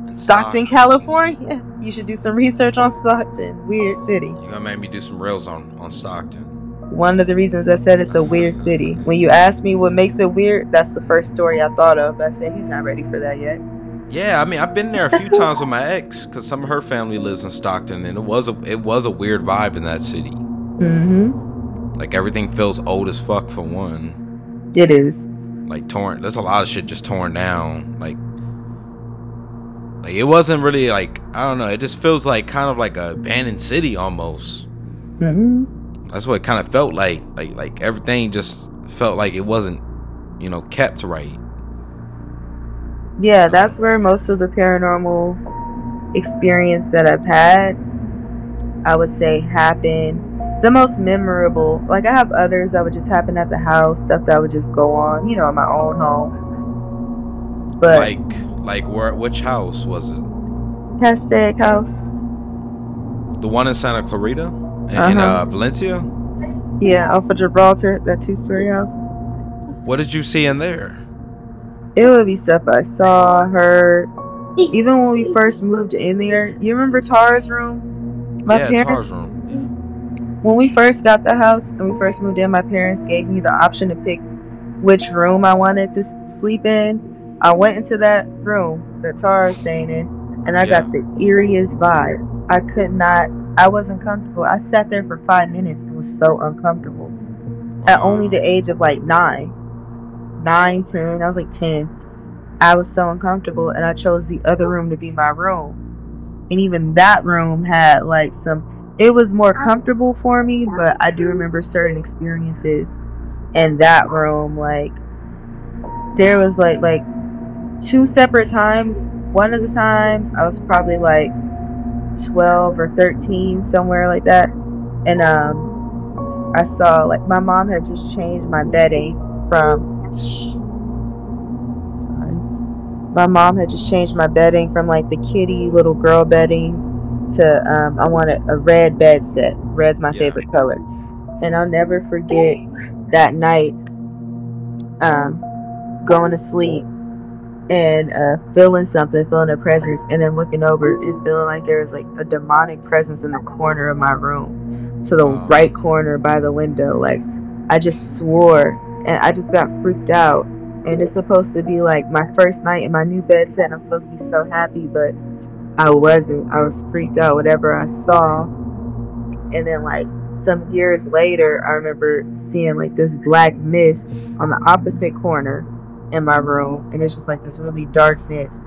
In stockton california you should do some research on stockton weird city You're gonna make me do some reels on, on Stockton. one of the reasons I said it's a weird city. When you ask me what makes it weird, that's the first story I thought of. I said he's not ready for that yet. Yeah, I mean, I've been there a few times with my ex because some of her family lives in Stockton, and it was a it was a weird vibe in that city. Mm-hmm. Like everything feels old as fuck for one. It is. Like torn, there's a lot of shit just torn down. Like, like it wasn't really like I don't know. It just feels like kind of like a abandoned city almost. Mm-hmm. That's what it kind of felt like. Like like everything just felt like it wasn't, you know, kept right. Yeah, that's where most of the paranormal experience that I've had, I would say, happened. The most memorable, like I have others that would just happen at the house, stuff that would just go on, you know, in my own home. But like like where which house was it? Hashtag house, The one in Santa Clarita in, in Uh-huh. uh, Valencia. yeah, off of Gibraltar, that two-story house. What did you see in there? It would be stuff I saw, heard. Even when we first moved in there, you remember Tara's room? My yeah, parents, Tar's room. when we first got the house and we first moved in, my parents gave me the option to pick which room I wanted to sleep in. I went into that room that Tara's staying in, and I got the eeriest vibe. I could not, I wasn't comfortable. I sat there for five minutes and was so uncomfortable. At uh-huh. only the age of like nine, nine, ten, I was like 10. I was so uncomfortable, and I chose the other room to be my room. And even that room had like some, it was more uh, comfortable for me, but I do remember certain experiences in that room. Like, there was like, like, two separate times. One of the times I was probably like 12 or 13, somewhere like that. And, um, I saw like my mom had just changed my bedding from sorry. My mom had just changed my bedding from like the kitty little girl bedding to um I wanted a red bed set. Red's my Yeah. favorite color. And I'll never forget that night um going to sleep and uh feeling something, feeling a presence and then looking over and feeling like there was like a demonic presence in the corner of my room to the Oh. right corner by the window. Like I just swore and I just got freaked out. And it's supposed to be like my first night in my new bed set and I'm supposed to be so happy, but I wasn't. I was freaked out, whatever I saw. And then like some years later, I remember seeing like this black mist on the opposite corner in my room, and it's just like this really dark mist.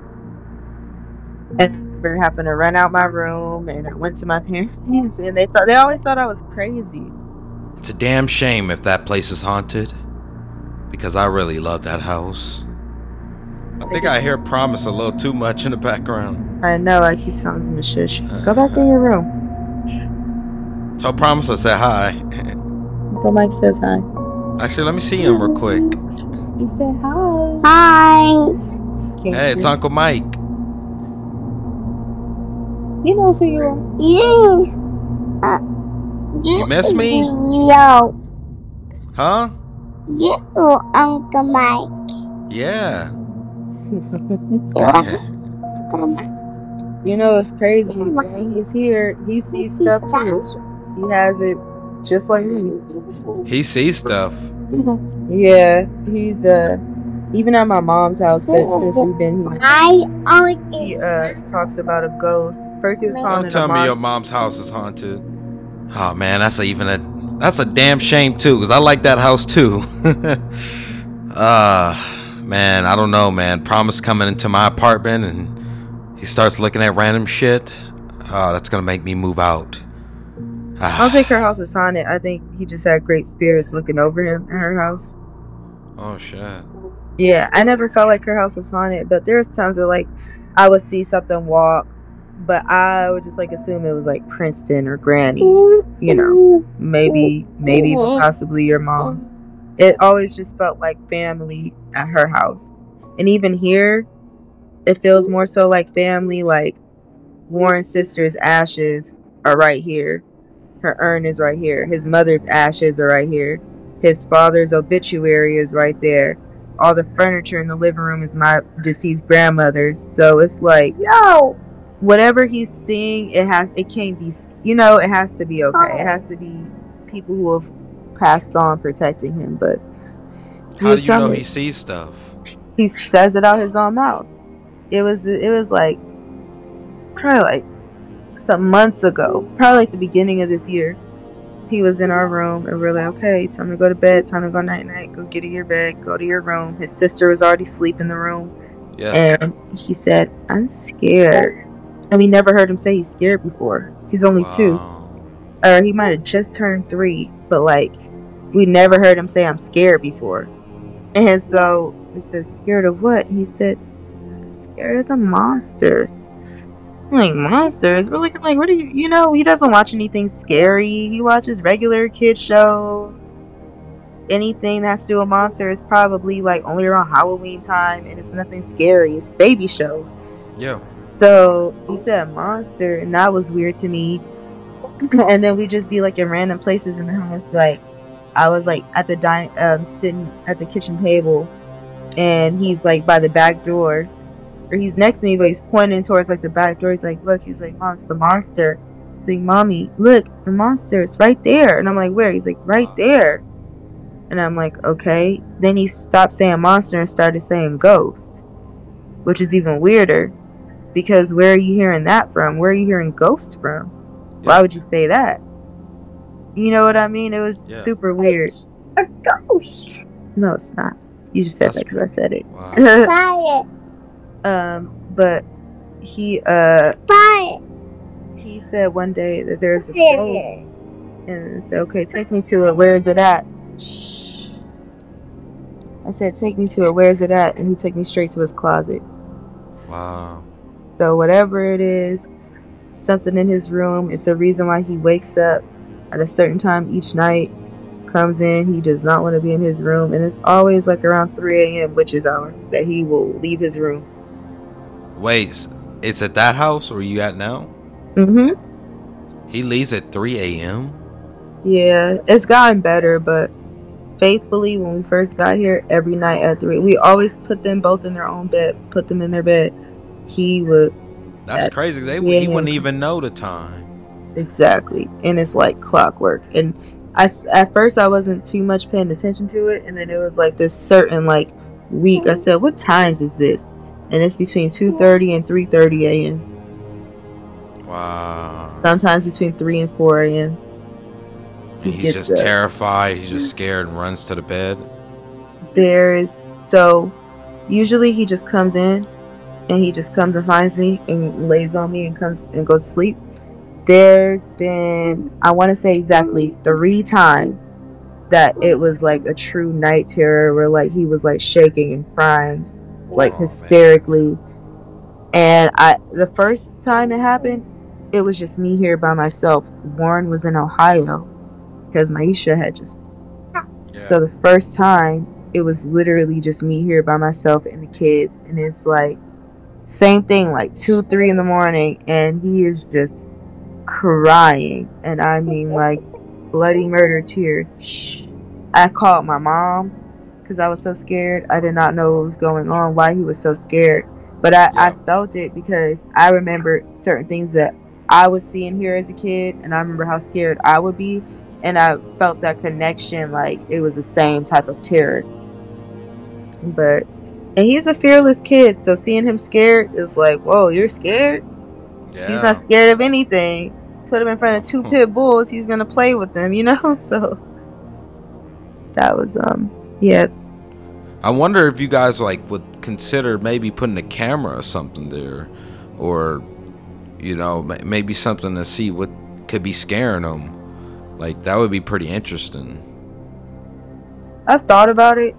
And I remember having to run out my room, and I went to my (laughs) parents, and they thought they always thought I was crazy. It's a damn shame if that place is haunted. Because I really love that house. I think I hear Promise a little too much in the background. I know. I keep telling him to shush. Go back in your room. Tell Promise I said hi. (laughs) Uncle Mike says hi. Actually, let me see him real quick. He said hi. Hi. Can't Hey, it's. Uncle Mike. He knows who you are. You. Uh, you. You miss me? Yo. Huh? You, Uncle Mike. Yeah. (laughs) You Yeah. Uncle Mike. You know, it's crazy. When he's here, he sees stuff too. He has it just like me. He sees stuff. Yeah, he's uh even at my mom's house, but since we've been here, I he always. uh talks about a ghost. First he was calling Don't it a tell me your mom's house is haunted. Oh man, that's a, even a that's a damn shame too, cause I like that house too. (laughs) uh man, I don't know, man. Promise coming into my apartment and he starts looking at random shit. Oh, that's gonna make me move out. Ah. I don't think her house is haunted. I think he just had great spirits looking over him at her house. Oh shit. Yeah, I never felt like her house was haunted, but there's times where like I would see something walk, but I would just like assume it was like Princeton or Granny. You know, maybe, maybe possibly your mom. It always just felt like family at her house, and even here, it feels more so like family. Like Warren's sister's ashes are right here. Her urn is right here. His mother's ashes are right here. His father's obituary is right there. All the furniture in the living room is my deceased grandmother's. So it's like Yo. whatever he's seeing, it has it can't be you know, it has to be okay. It has to be people who have passed on protecting him, but How do you know me. he sees stuff? he says it out his own mouth. It was it was like probably like some months ago, probably at the beginning of this year. He was in our room and we're like, okay, time to go to bed, time to go night night, go get in your bed, go to your room. His sister was already asleep in the room, Yeah. and he said, "I'm scared." And we never heard him say he's scared before. He's only two, or he might have just turned three, but like we never heard him say I'm scared before. And so we said, Scared of what? He said, Scared of the monster. Like, monsters? We're looking like, what do you, you know, he doesn't watch anything scary. He watches regular kid shows. Anything that has to do with monsters is probably like only around Halloween time and it's nothing scary. It's baby shows. Yeah. So he said monster, and that was weird to me. (clears throat) and then we'd just be like in random places in the house. Like I was like at the dining um, sitting at the kitchen table, and he's like by the back door, or he's next to me, but he's pointing towards like the back door. He's like, "Look," he's like, "Mom, it's the monster." He's like, "Mommy, look, the monster. It's right there." And I'm like, "Where?" He's like, "Right there." And I'm like, "Okay." Then he stopped saying monster and started saying ghost, which is even weirder because where are you hearing that from? Where are you hearing ghost from? Why would you say that? You know what I mean? It was Yeah. super weird. A ghost. No, it's not. You just said That's that because I said it. Wow. (laughs) Fire. um, but he uh Fire. he said one day that there's a ghost, and said, "Okay, take me to it. Where is it at?" I said, "Take me to it. Where is it at?" And he took me straight to his closet. Wow. So whatever it is, something in his room. It's the reason why he wakes up at a certain time each night. Comes in, he does not want to be in his room, and it's always like around 3 a.m., which is hour, that he will leave his room. Wait, it's at that house where you at now? Mm-hmm. He leaves at 3 a.m. Yeah, it's gotten better, but faithfully, when we first got here, every night at three, we always put them both in their own bed, put them in their bed. He would That's That- crazy. They, he wouldn't even know the time. exactly, and it's like clockwork. And I at first I wasn't too much paying attention to it, and then it was like this certain like week. I said, "What times is this?" And it's between two thirty and three thirty a.m. Wow. Sometimes between three and four a.m. he he's just up. terrified. He's just scared and runs to the bed. there's so usually he just comes in and he just comes and finds me and lays on me and comes and goes to sleep there's been i want to say exactly three times that it was like a true night terror where like he was like shaking and crying like Oh, man. hysterically. And i the first time it happened it was just me here by myself. Warren was in ohio because maisha had just Yeah. so the first time, it was literally just me here by myself and the kids, and it's like same thing, like two, three in the morning, and he is just crying, and I mean like (laughs) bloody murder tears. I called my mom because I was so scared. I did not know what was going on, why he was so scared, but I, I felt it because I remember certain things that I was seeing here as a kid, and I remember how scared I would be and I felt that connection like it was the same type of terror. But and he's a fearless kid, so seeing him scared is like, whoa, you're scared? yeah. He's not scared of anything. Put him in front of two Hmm. pit bulls, he's gonna play with them, (laughs) you know? So that was um yes. I wonder if you guys like would consider maybe putting a camera or something there, or you know maybe something to see what could be scaring them. Like that would be pretty interesting. I've thought about it.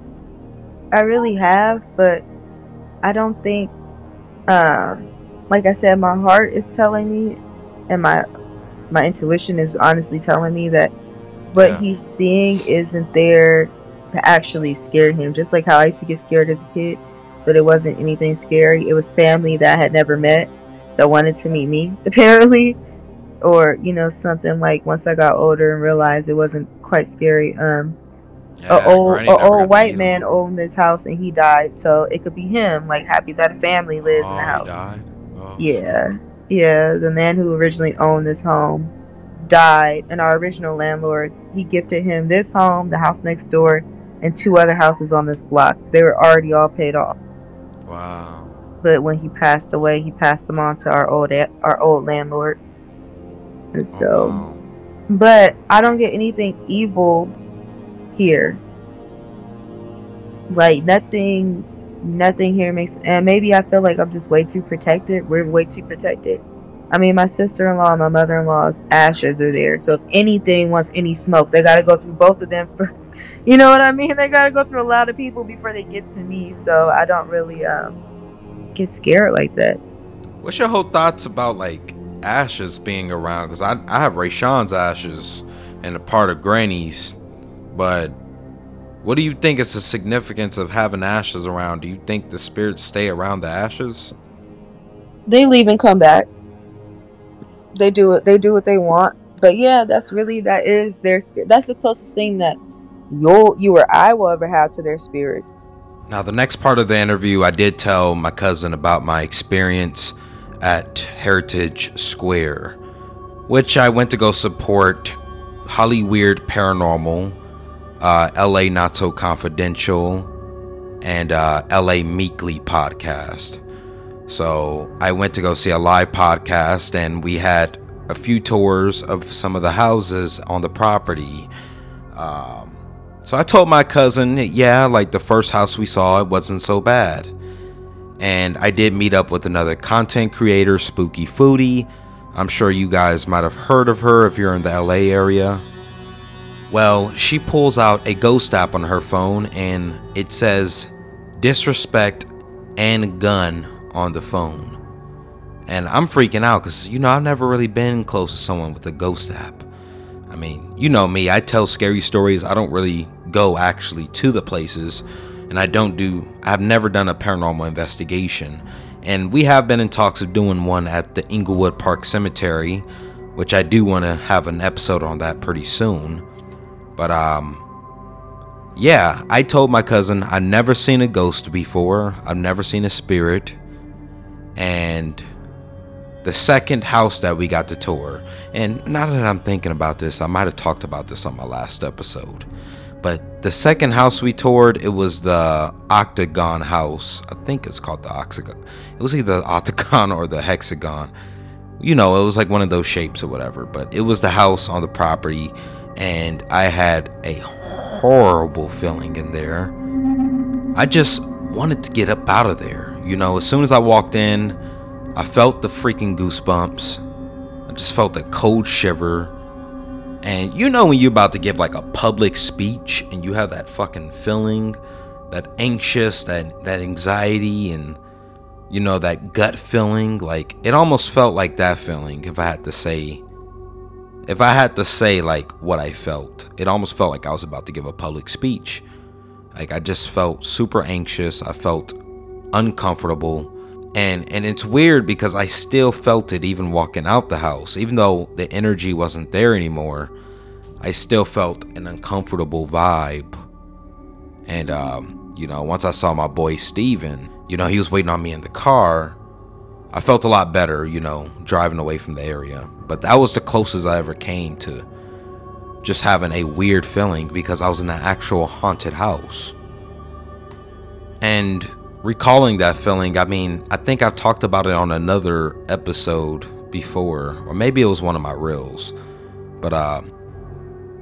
I really have, but I don't think um like I said, my heart is telling me and my my intuition is honestly telling me that what Yeah. he's seeing isn't there to actually scare him. Just like how I used to get scared as a kid, but it wasn't anything scary. It was family that I had never met that wanted to meet me, (laughs) apparently. Or, you know, something like once I got older and realized it wasn't quite scary. Um Yeah, a old a old white man owned this house and he died, so it could be him. Like happy that a family lives oh, in the house. Oh. Yeah, yeah. The man who originally owned this home died, and our original landlords he gifted him this home, the house next door, and two other houses on this block. They were already all paid off, Wow. but when he passed away, he passed them on to our old a- our old landlord. And so, Oh, wow. but I don't get anything evil here. Like nothing, nothing here makes. And maybe I feel like I'm just way too protected. We're way too protected. I mean, my sister-in-law and my mother-in-law's ashes are there. So if anything wants any smoke, they got to go through both of them (laughs) for. You know what I mean? (laughs) They got to go through a lot of people before they get to me. So I don't really um get scared like that. What's your whole thoughts about like ashes being around? Because I I have Rayshawn's ashes and a part of Granny's, but what do you think is the significance of having ashes around? Do you think the spirits stay around the ashes? they leave and come back. They do it. They do what they want. But yeah, that's really that is their spirit. That's the closest thing that you you or I will ever have to their spirit. Now, the next part of the interview, I did tell my cousin about my experience at Heritage Square, which I went to go support Holly Weird Paranormal, uh, LA Not So Confidential, and uh, LA Meekly podcast. So I went to go see a live podcast, and we had a few tours of some of the houses on the property. Um, so I told my cousin, yeah, like the first house we saw, it wasn't so bad. And I did meet up with another content creator, Spooky Foodie. I'm sure you guys might have heard of her if you're in the LA area. Well, she pulls out a ghost app on her phone and it says disrespect and gun on the phone. And I'm freaking out because, you know, I've never really been close to someone with a ghost app. I mean, you know me, I tell scary stories. I don't really go actually to the places. And I don't do, I've never done a paranormal investigation. And we have been in talks of doing one at the Inglewood Park Cemetery, which I do want to have an episode on that pretty soon. But, um, yeah, I told my cousin I've never seen a ghost before, I've never seen a spirit. And the second house that we got to tour, and now that I'm thinking about this, I might have talked about this on my last episode. But the second house we toured, it was the Octagon house. I think it's called the Octagon. It was either the (laughs) Octagon or the Hexagon. You know, it was like one of those shapes or whatever. But it was the house on the property, and I had a horrible feeling in there. I just wanted to get up out of there. You know, as soon as I walked in, I felt the freaking goosebumps. I just felt a cold shiver. And you know when you're about to give like a public speech and you have that fucking feeling, that anxious, that that anxiety and you know that gut feeling, like it almost felt like that feeling if I had to say if I had to say like what I felt. It almost felt like I was about to give a public speech. Like I just felt super anxious. I felt uncomfortable. And and it's weird because I still felt it even walking out the house. Even though the energy wasn't there anymore, I still felt an uncomfortable vibe. And um, you know, once I saw my boy Steven, you know, he was waiting on me in the car. I felt a lot better, you know, driving away from the area. But that was the closest I ever came to just having a weird feeling because I was in an actual haunted house. And recalling that feeling, I mean, I think I've talked about it on another episode before, or maybe it was one of my reels. But uh,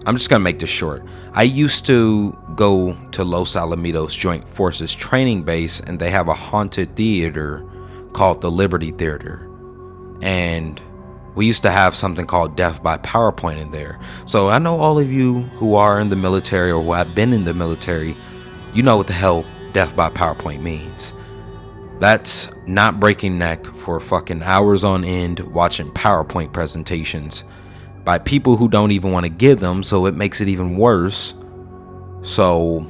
I'm just gonna make this short. I used to go to Los Alamitos Joint Forces Training Base, and they have a haunted theater called the Liberty Theater. And we used to have something called Death by PowerPoint in there. So I know all of you who are in the military or who have been in the military, you know what the hell Death by PowerPoint means. That's not breaking neck for fucking hours on end watching PowerPoint presentations by people who don't even want to give them, so it makes it even worse. So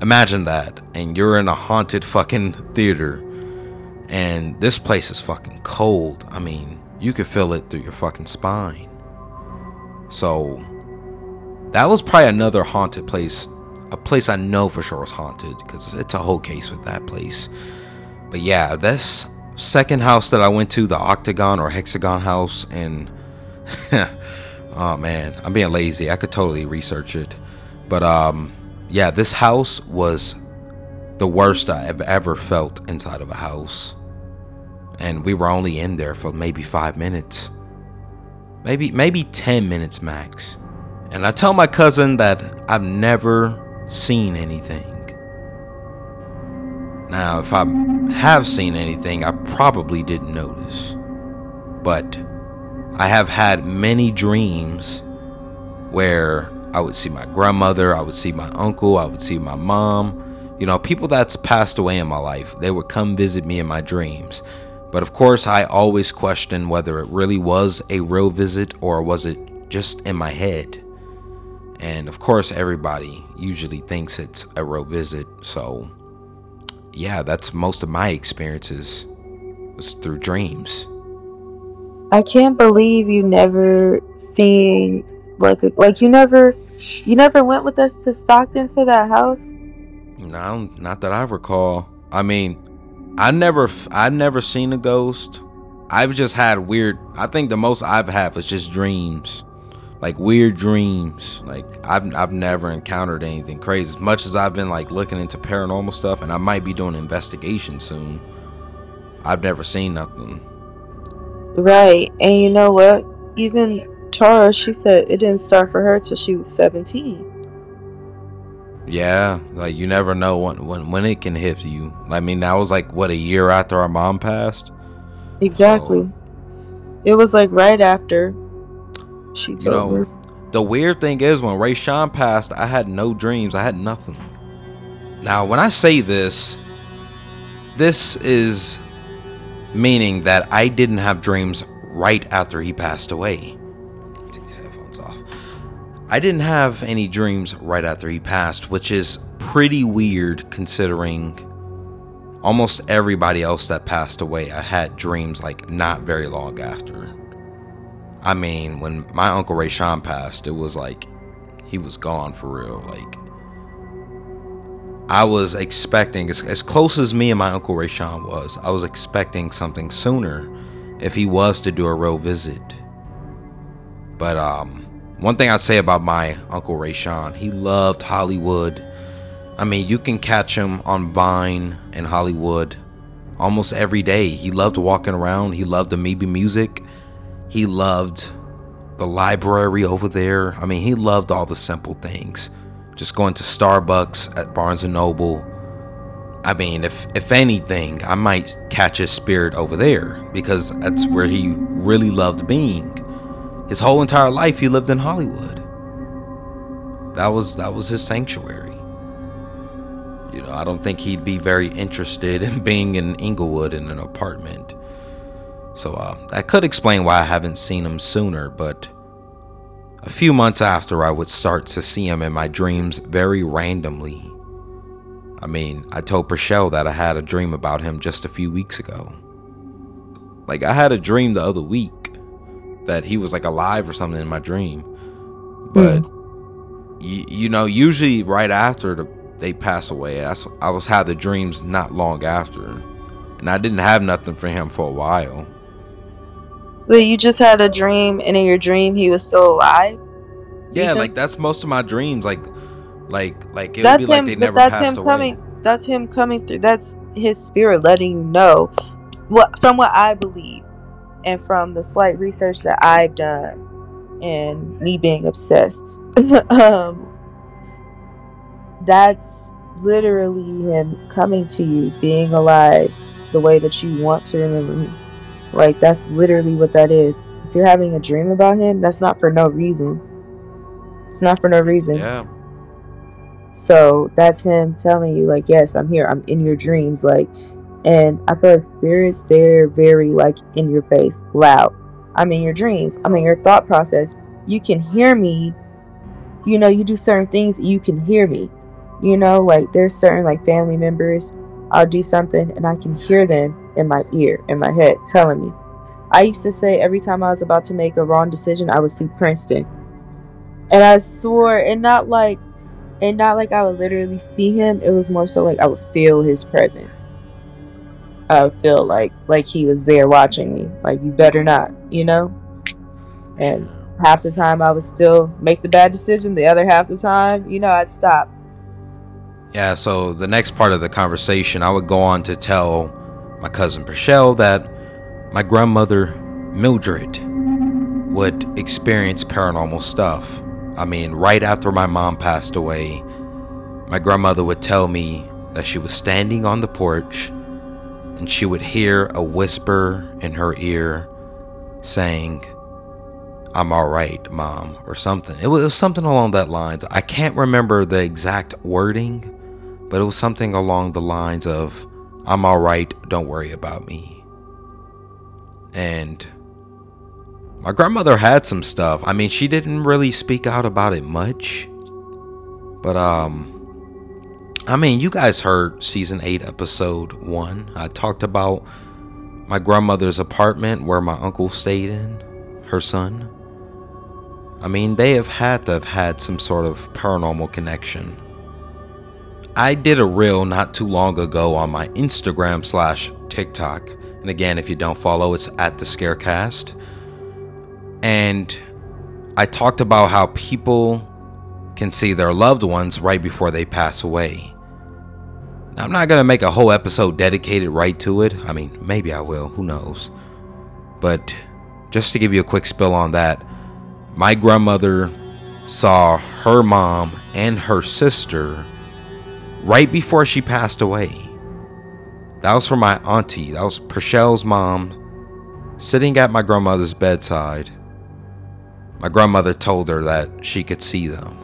imagine that, and you're in a haunted fucking theater, and this place is fucking cold. I mean, you could feel it through your fucking spine. So that was probably another haunted place, a place I know for sure was haunted because it's a whole case with that place. But yeah, this second house that I went to, the Octagon or Hexagon house, and (laughs) oh man, I'm being lazy. I could totally research it, but um, yeah, this house was the worst I have ever felt inside of a house and we were only in there for maybe five minutes maybe maybe 10 minutes max and i tell my cousin that i've never seen anything. Now if i have seen anything i probably didn't notice. But i have had many dreams where i would see my grandmother i would see my uncle i would see my mom. You know people that's passed away in my life they would come visit me in my dreams. But of course, I always question whether it really was a real visit or was it just in my head. And of course, everybody usually thinks it's a real visit. So, yeah, that's most of my experiences was through dreams. I can't believe you never seen like like you never you never went with us to Stockton to that house. No, not that I recall. I mean, I never, I never seen a ghost. I've just had weird. I think the most I've had was just dreams, like weird dreams. Like I've, I've never encountered anything crazy. As much as I've been like looking into paranormal stuff, and I might be doing an investigation soon. I've never seen nothing. Right, and you know what? Even Tara, she said it didn't start for her till she was seventeen. Yeah, like you never know when when when it can hit you. I mean, that was like what a year after our mom passed. Exactly. So, it was like right after she told you know, her. The weird thing is when Ray Sean passed, I had no dreams. I had nothing. Now, when I say this, this is meaning that I didn't have dreams right after he passed away. Take these headphones off. I didn't have any dreams right after he passed, which is pretty weird considering almost everybody else that passed away, I had dreams like not very long after. I mean, when my Uncle Ray Sean passed, it was like he was gone for real. Like, I was expecting, as, as close as me and my Uncle Ray Sean was, I was expecting something sooner if he was to do a real visit. But, um, one thing I'd say about my Uncle Ray Sean, he loved Hollywood. I mean, you can catch him on Vine in Hollywood almost every day. He loved walking around. He loved the Amoeba music. He loved the library over there. I mean, he loved all the simple things. Just going to Starbucks at Barnes and Noble. I mean, if if anything, I might catch his spirit over there because that's where he really loved being. His whole entire life he lived in Hollywood. That was that was his sanctuary. You know, I don't think he'd be very interested in being in Inglewood in an apartment. So uh, that could explain why I haven't seen him sooner, but a few months after, I would start to see him in my dreams very randomly. I mean, I told Prachelle that I had a dream about him just a few weeks ago. Like, I had a dream the other week that he was like alive or something in my dream. But, mm. y- you know, usually right after the, they pass away, I, I was had the dreams not long after. And I didn't have nothing for him for a while. But you just had a dream, and in your dream, he was still alive. Yeah, like that's most of my dreams. Like, like, like it that's would be him, like they never that's passed him away. Coming, that's him coming through. That's his spirit letting you know what from what I believe, and from the slight research that I've done, and me being obsessed. (laughs) um, that's literally him coming to you, being alive, the way that you want to remember him. Like that's literally what that is. If you're having a dream about him, that's not for no reason. It's not for no reason. Yeah. So that's him telling you, like, yes, I'm here. I'm in your dreams. Like, and I feel like spirits, they're very like in your face, loud. I'm in your dreams. I'm in your thought process. You can hear me. You know, you do certain things, you can hear me. You know, like there's certain like family members. I'll do something and I can hear them in my ear, in my head, telling me. I used to say every time I was about to make a wrong decision, I would see Princeton. And I swore, and not like, and not like I would literally see him. It was more so like I would feel his presence. I would feel like like he was there watching me. Like you better not, you know. And half the time I would still make the bad decision. The other half the time, you know, I'd stop. Yeah. So the next part of the conversation, I would go on to tell my cousin Prachelle that my grandmother Mildred would experience paranormal stuff. I mean, right after my mom passed away, my grandmother would tell me that she was standing on the porch and she would hear a whisper in her ear saying, I'm all right, mom, or something. It was something along that lines. I can't remember the exact wording, but it was something along the lines of, I'm all right. Don't worry about me. And my grandmother had some stuff. I mean, she didn't really speak out about it much. But, um, I mean, you guys heard season 8, episode 1. I talked about my grandmother's apartment where my uncle stayed in, her son. I mean, they have had to have had some sort of paranormal connection. I did a reel not too long ago on my Instagram slash TikTok. And again, if you don't follow, it's at the Scarecast. And I talked about how people can see their loved ones right before they pass away. Now, I'm not going to make a whole episode dedicated right to it. I mean, maybe I will, who knows. But just to give you a quick spill on that, my grandmother saw her mom and her sister right before she passed away. That was for my auntie. That was Prachelle's mom sitting at my grandmother's bedside. My grandmother told her that she could see them.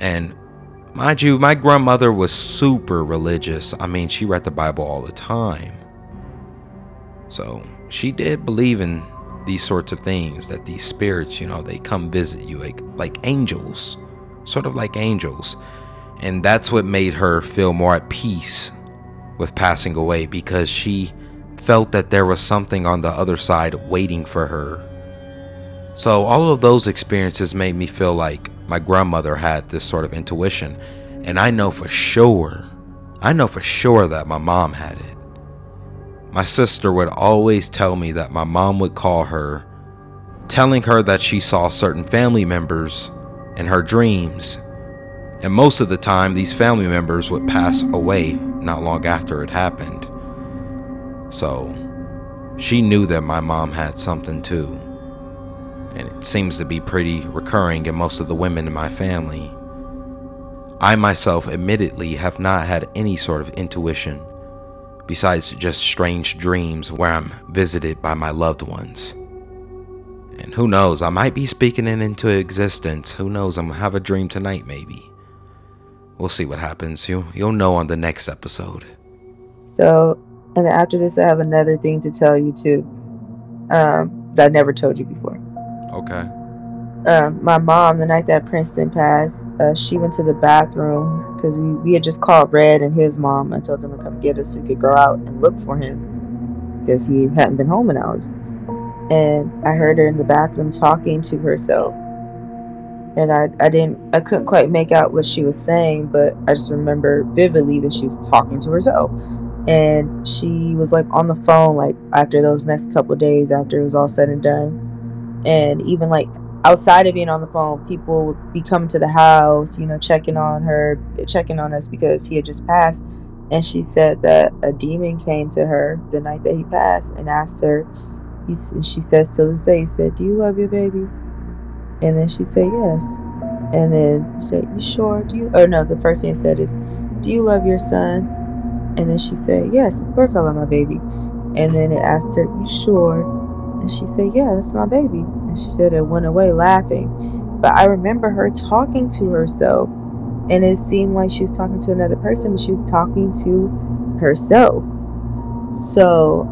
And mind you, my grandmother was super religious. I mean, she read the Bible all the time. So she did believe in these sorts of things that these spirits, you know, they come visit you like like angels, sort of like angels. And that's what made her feel more at peace with passing away because she felt that there was something on the other side waiting for her. So, all of those experiences made me feel like my grandmother had this sort of intuition. And I know for sure, I know for sure that my mom had it. My sister would always tell me that my mom would call her, telling her that she saw certain family members in her dreams and most of the time, these family members would pass away not long after it happened. So, she knew that my mom had something too. and it seems to be pretty recurring in most of the women in my family. I myself, admittedly, have not had any sort of intuition, besides just strange dreams where I'm visited by my loved ones. And who knows, I might be speaking it into existence. Who knows, I'm gonna have a dream tonight, maybe. We'll see what happens. You, you'll know on the next episode. So, and after this, I have another thing to tell you too. Um, that I never told you before. Okay. Um, my mom, the night that Princeton passed, uh, she went to the bathroom because we, we had just called Red and his mom. I told them to come get us so we could go out and look for him because he hadn't been home in hours. And I heard her in the bathroom talking to herself. And I, I didn't I couldn't quite make out what she was saying, but I just remember vividly that she was talking to herself. And she was like on the phone like after those next couple days after it was all said and done. And even like outside of being on the phone, people would be coming to the house, you know, checking on her, checking on us because he had just passed. And she said that a demon came to her the night that he passed and asked her. He, she says to this day, he said, "Do you love your baby?" And then she said, "Yes." And then he said, "You sure? Do you?" Or no, the first thing he said is, "Do you love your son?" And then she said, "Yes, of course I love my baby." And then it asked her, "You sure?" And she said, Yeah, that's my baby. And she said it went away laughing. But I remember her talking to herself. And it seemed like she was talking to another person, but she was talking to herself. So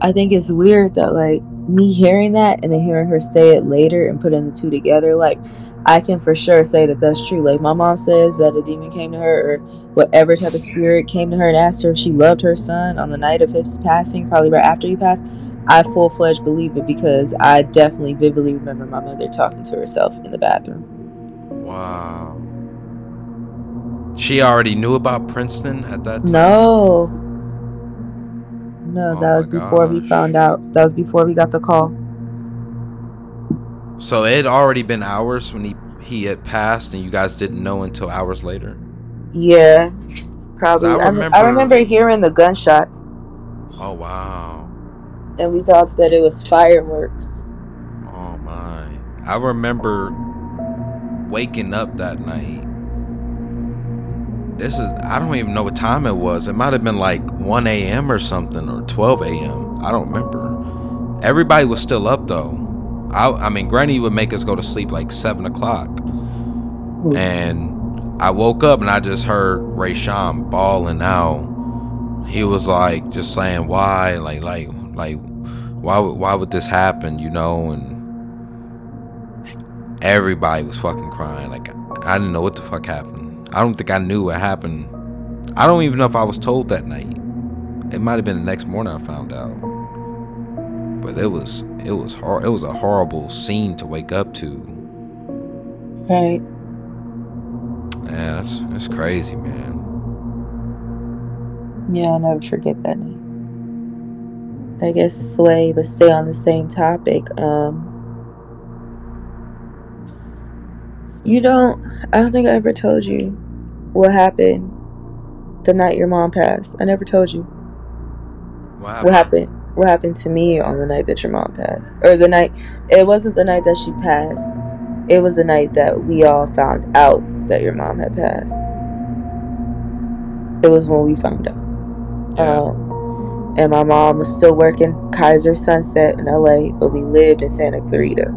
I think it's weird that, like, me hearing that and then hearing her say it later and putting the two together, like, I can for sure say that that's true. Like, my mom says that a demon came to her or whatever type of spirit came to her and asked her if she loved her son on the night of his passing, probably right after he passed. I full fledged believe it because I definitely vividly remember my mother talking to herself in the bathroom. Wow. She already knew about Princeton at that time? No. No, Oh that was before we found out. That was before we got the call. So it had already been hours when he he had passed and you guys didn't know until hours later? Yeah. Probably. I I, remember- I remember hearing the gunshots Oh wow. and we thought that it was fireworks. Oh my. I remember waking up that night. This is I don't even know what time it was. It might have been like 1 a.m. or something or 12 a.m. I don't remember. Everybody was still up though. I I mean Granny would make us go to sleep like seven o'clock. Hmm. And I woke up and I just heard Rayshawn bawling out. He was like just saying why, like like like why would why would this happen, you know? And everybody was fucking crying. Like I didn't know what the fuck happened. I don't think I knew what happened. I don't even know if I was told that night. It might have been the next morning I found out. But it was it was hor- it was a horrible scene to wake up to. Right. Yeah, that's that's crazy, man. Yeah, I'll never forget that night. I guess sway, but stay on the same topic. Um, you don't. I don't think I ever told you what happened the night your mom passed. I never told you What what happened. What happened to me on the night that your mom passed, or the night? It wasn't the night that she passed. It was the night that we all found out that your mom had passed. It was when we found out. Yeah. Um, and my mom was still working Kaiser Sunset in LA, but we lived in Santa Clarita.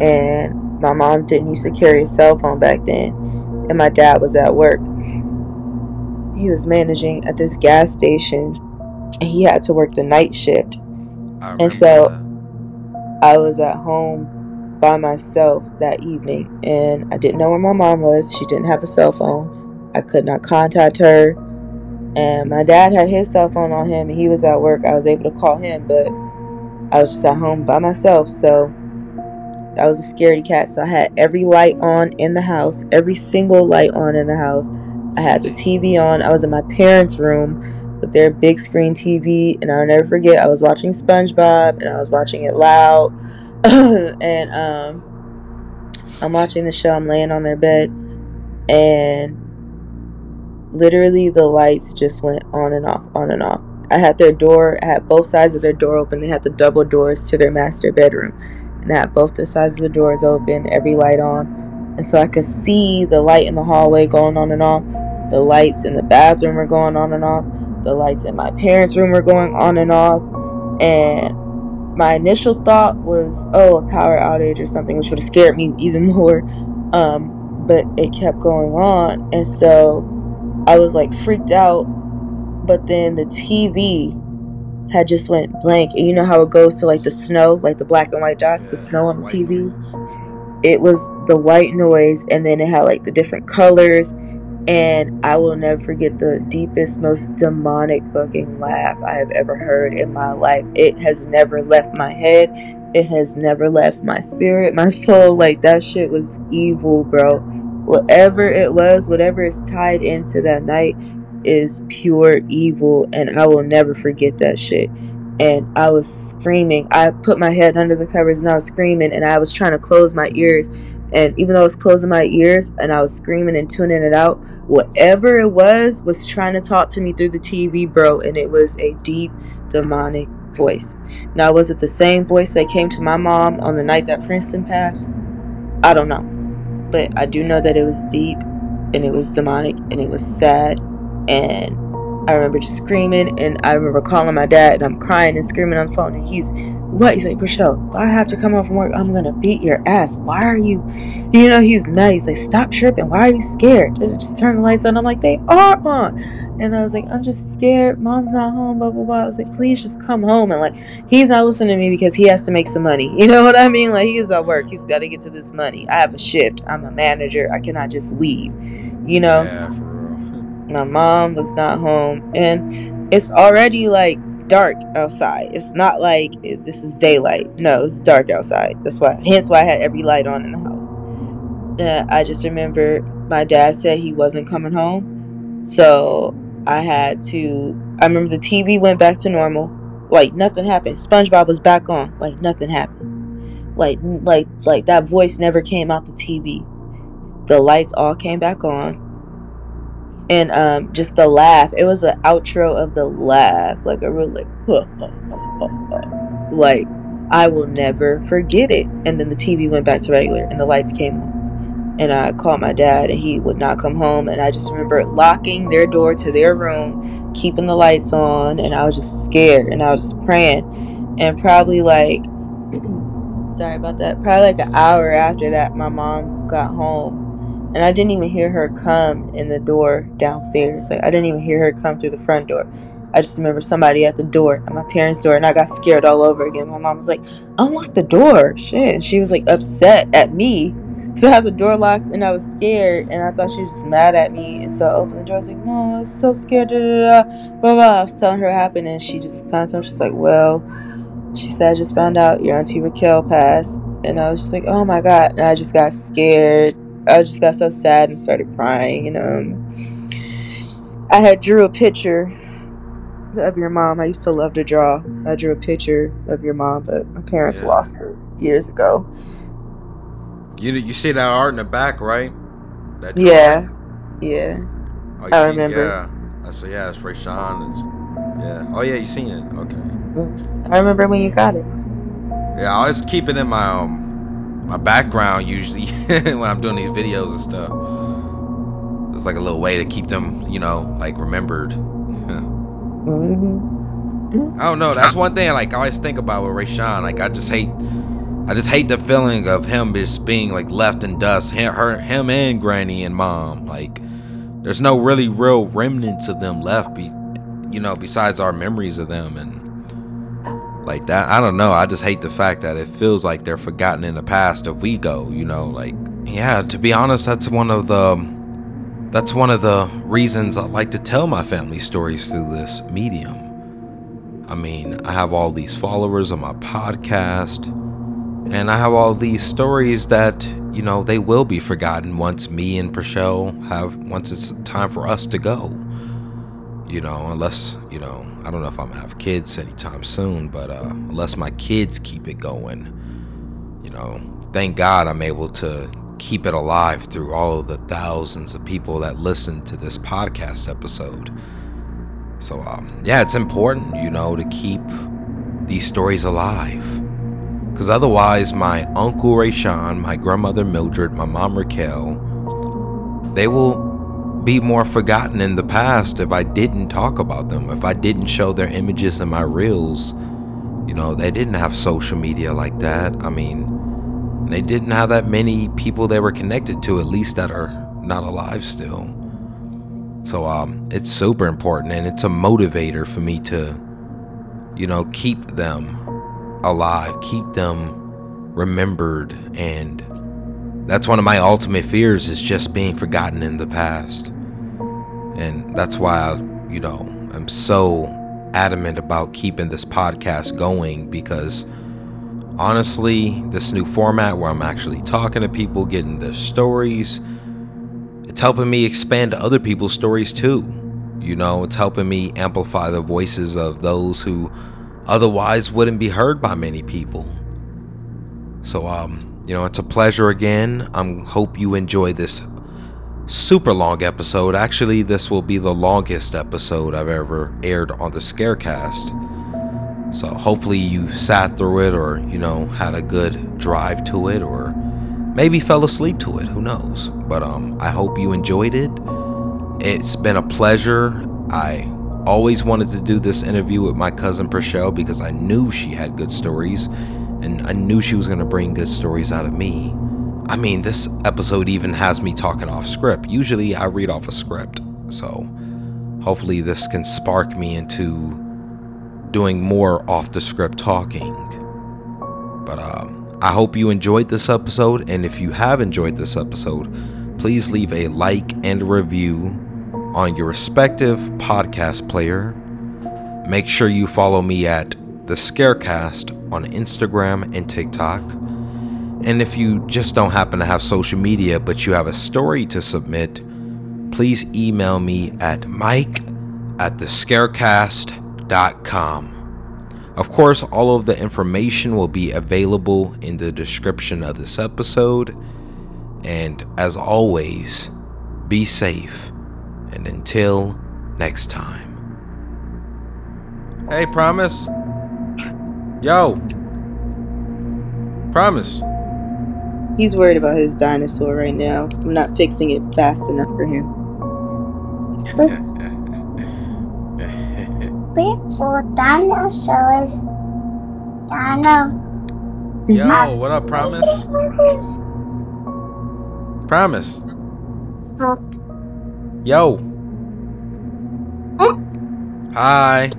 And my mom didn't used to carry a cell phone back then, and my dad was at work. He was managing at this gas station, and he had to work the night shift. And so- that. I was at home by myself that evening, and I didn't know where my mom was. She didn't have a cell phone. I could not contact her. And my dad had his cell phone on him, and he was at work. I was able to call him, but I was just at home by myself. So I was a scaredy cat. So I had every light on in the house, every single light on in the house. I had the TV on. I was in my parents' room with their big screen TV, and I'll never forget. I was watching SpongeBob, and I was watching it loud. (laughs) and um, I'm watching the show. I'm laying on their bed, and literally the lights just went on and off, on and off. I had their door, I had both sides of their door open. They had the double doors to their master bedroom. And had both the sides of the doors open, every light on. And so I could see the light in the hallway going on and off. The lights in the bathroom were going on and off. The lights in my parents' room were going on and off. And my initial thought was, oh, a power outage or something, which would have scared me even (laughs) more. Um, but it kept going on. And so I was like freaked out. But then the TV had just went blank. And you know how it goes to like the snow, like the black and white dots, the snow on the TV? It was the white noise, and then it had like the different colors and I will never forget the deepest, most demonic fucking laugh I have ever heard in my life. It has never left my head. It has never left my spirit, my soul. Like that shit was evil, bro. Whatever it was, whatever is tied into that night is pure evil, and I will never forget that shit. And I was screaming. I put my head under the covers and I was screaming, and I was trying to close my ears and even though I was closing my ears and I was screaming and tuning it out, whatever it was was trying to talk to me through the TV, bro. And it was a deep, demonic voice. Now, was it the same voice that came to my mom on the night that Princeton passed? I don't know. But I do know that it was deep and it was demonic and it was sad. And I remember just screaming and I remember calling my dad and I'm crying and screaming on the phone and he's what? He's like, Rochelle, I have to come home from work, I'm gonna beat your ass. Why are you you know, he's mad. He's like, Stop tripping. Why are you scared? Just turn the lights on. I'm like, They are on. And I was like, I'm just scared. Mom's not home, blah blah blah. I was like, please just come home and like he's not listening to me because he has to make some money. (laughs) You know what I mean? Like he's at work. He's gotta get to this money. I have a shift. I'm a manager. I cannot just leave. You know? Yeah. My mom was not home and it's already like dark outside. It's not like it, this is daylight. No it's dark outside. That's why hence why i had every light on in the house. Uh, i just remember my dad said he wasn't coming home so i had to i remember the tv went back to normal. Like nothing happened. Spongebob was back on. Like nothing happened. Like like like that voice never came out the tv the lights all came back on and um just the laugh it was an outro of the laugh like a real like like i will never forget it. And then the tv went back to regular and the lights came on. And i called my dad and he would not come home. And i just remember locking their door to their room keeping the lights on and i was just scared and i was just praying. And probably like (clears throat) sorry about that. Probably like an hour after that my mom got home and I didn't even hear her come in the door downstairs. Like I didn't even hear her come through the front door. I just remember somebody at the door, at my parents' door, and I got scared all over again. My mom was like, "Unlock the door!" Shit, and she was like upset at me. (laughs) So I had the door locked, and I was scared, and I thought she was just mad at me. And so I opened the door. I was like, "Mom, I was so scared." Da, da, da, blah blah. I was telling her what happened, and she just kind of told me, she's like, "Well," she said, "I just found out your auntie Raquel passed," and I was just like, "Oh my god!" And I just got scared I just got so sad and started crying. And um, I had drew a picture of your mom. I used to love to draw. I drew a picture of your mom, but my parents Yeah. lost it years ago. You you see that art in the back, right? That Yeah, yeah. Oh, I see- remember. Yeah. That's yeah. It's Rayshawn. It's, yeah. Oh yeah, you seen it? Okay. I remember when you got it. Yeah, I always keep it in my um my background usually (laughs) when I'm doing these videos and stuff. It's like a little way to keep them, you know, like remembered. hmm (laughs) I don't know. That's one thing like I always think about with Rayshawn. Like I just hate, I just hate the feeling of him just being like left in dust. Him, her, him and Granny and Mom. Like there's no really real remnants of them left. Be, you know, besides our memories of them and like that. I don't know. I just hate the fact that it feels like they're forgotten in the past if we go. You know, like yeah. To be honest, that's one of the. That's one of the reasons I like to tell my family stories through this medium. I mean, I have all these followers on my podcast, and I have all these stories that, you know, they will be forgotten once me and Prachelle have, once it's time for us to go. You know, unless, you know, I don't know if I'm gonna have kids anytime soon, but uh, unless my kids keep it going, you know, thank God I'm able to keep it alive through all of the thousands of people that listen to this podcast episode. So, um, yeah, it's important, you know, to keep these stories alive. Because otherwise, my uncle Rayshawn, my grandmother Mildred, my mom Raquel, they will be more forgotten in the past if I didn't talk about them, if I didn't show their images in my reels. You know, they didn't have social media like that. I mean, they didn't have that many people they were connected to, at least that are not alive still. So um, it's super important and it's a motivator for me to, you know, keep them alive, keep them remembered. And that's one of my ultimate fears is just being forgotten in the past. And that's why I, you know, I'm so adamant about keeping this podcast going because honestly, this new format where I'm actually talking to people, getting their stories, it's helping me expand to other people's stories too. You know, it's helping me amplify the voices of those who otherwise wouldn't be heard by many people. So, um, you know, it's a pleasure again. I hope you enjoy this super long episode. Actually, this will be the longest episode I've ever aired on the Scarecast. So, hopefully, you sat through it or, you know, had a good drive to it or maybe fell asleep to it. Who knows? But um, I hope you enjoyed it. It's been a pleasure. I always wanted to do this interview with my cousin Prachelle because I knew she had good stories and I knew she was going to bring good stories out of me. I mean, this episode even has me talking off script. Usually I read off a script. So hopefully this can spark me into doing more off the script talking. But um I hope you enjoyed this episode, and if you have enjoyed this episode, please leave a like and review on your respective podcast player. Make sure you follow me at the Scarecast on Instagram and TikTok. And if you just don't happen to have social media but you have a story to submit, please email me at mike at thescarecast.com. Of course, all of the information will be available in the description of this episode. And as always, be safe. And until next time. Hey, Promise. Yo. Promise. He's worried about his dinosaur right now. I'm not fixing it fast enough for him. What's (laughs) big for dinosaurs? Dino. Yo, what up, Promise? Promise. Yo. Hi.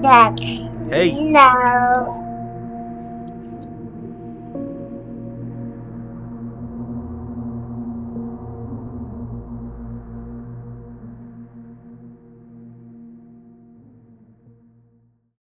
That. Hey. No.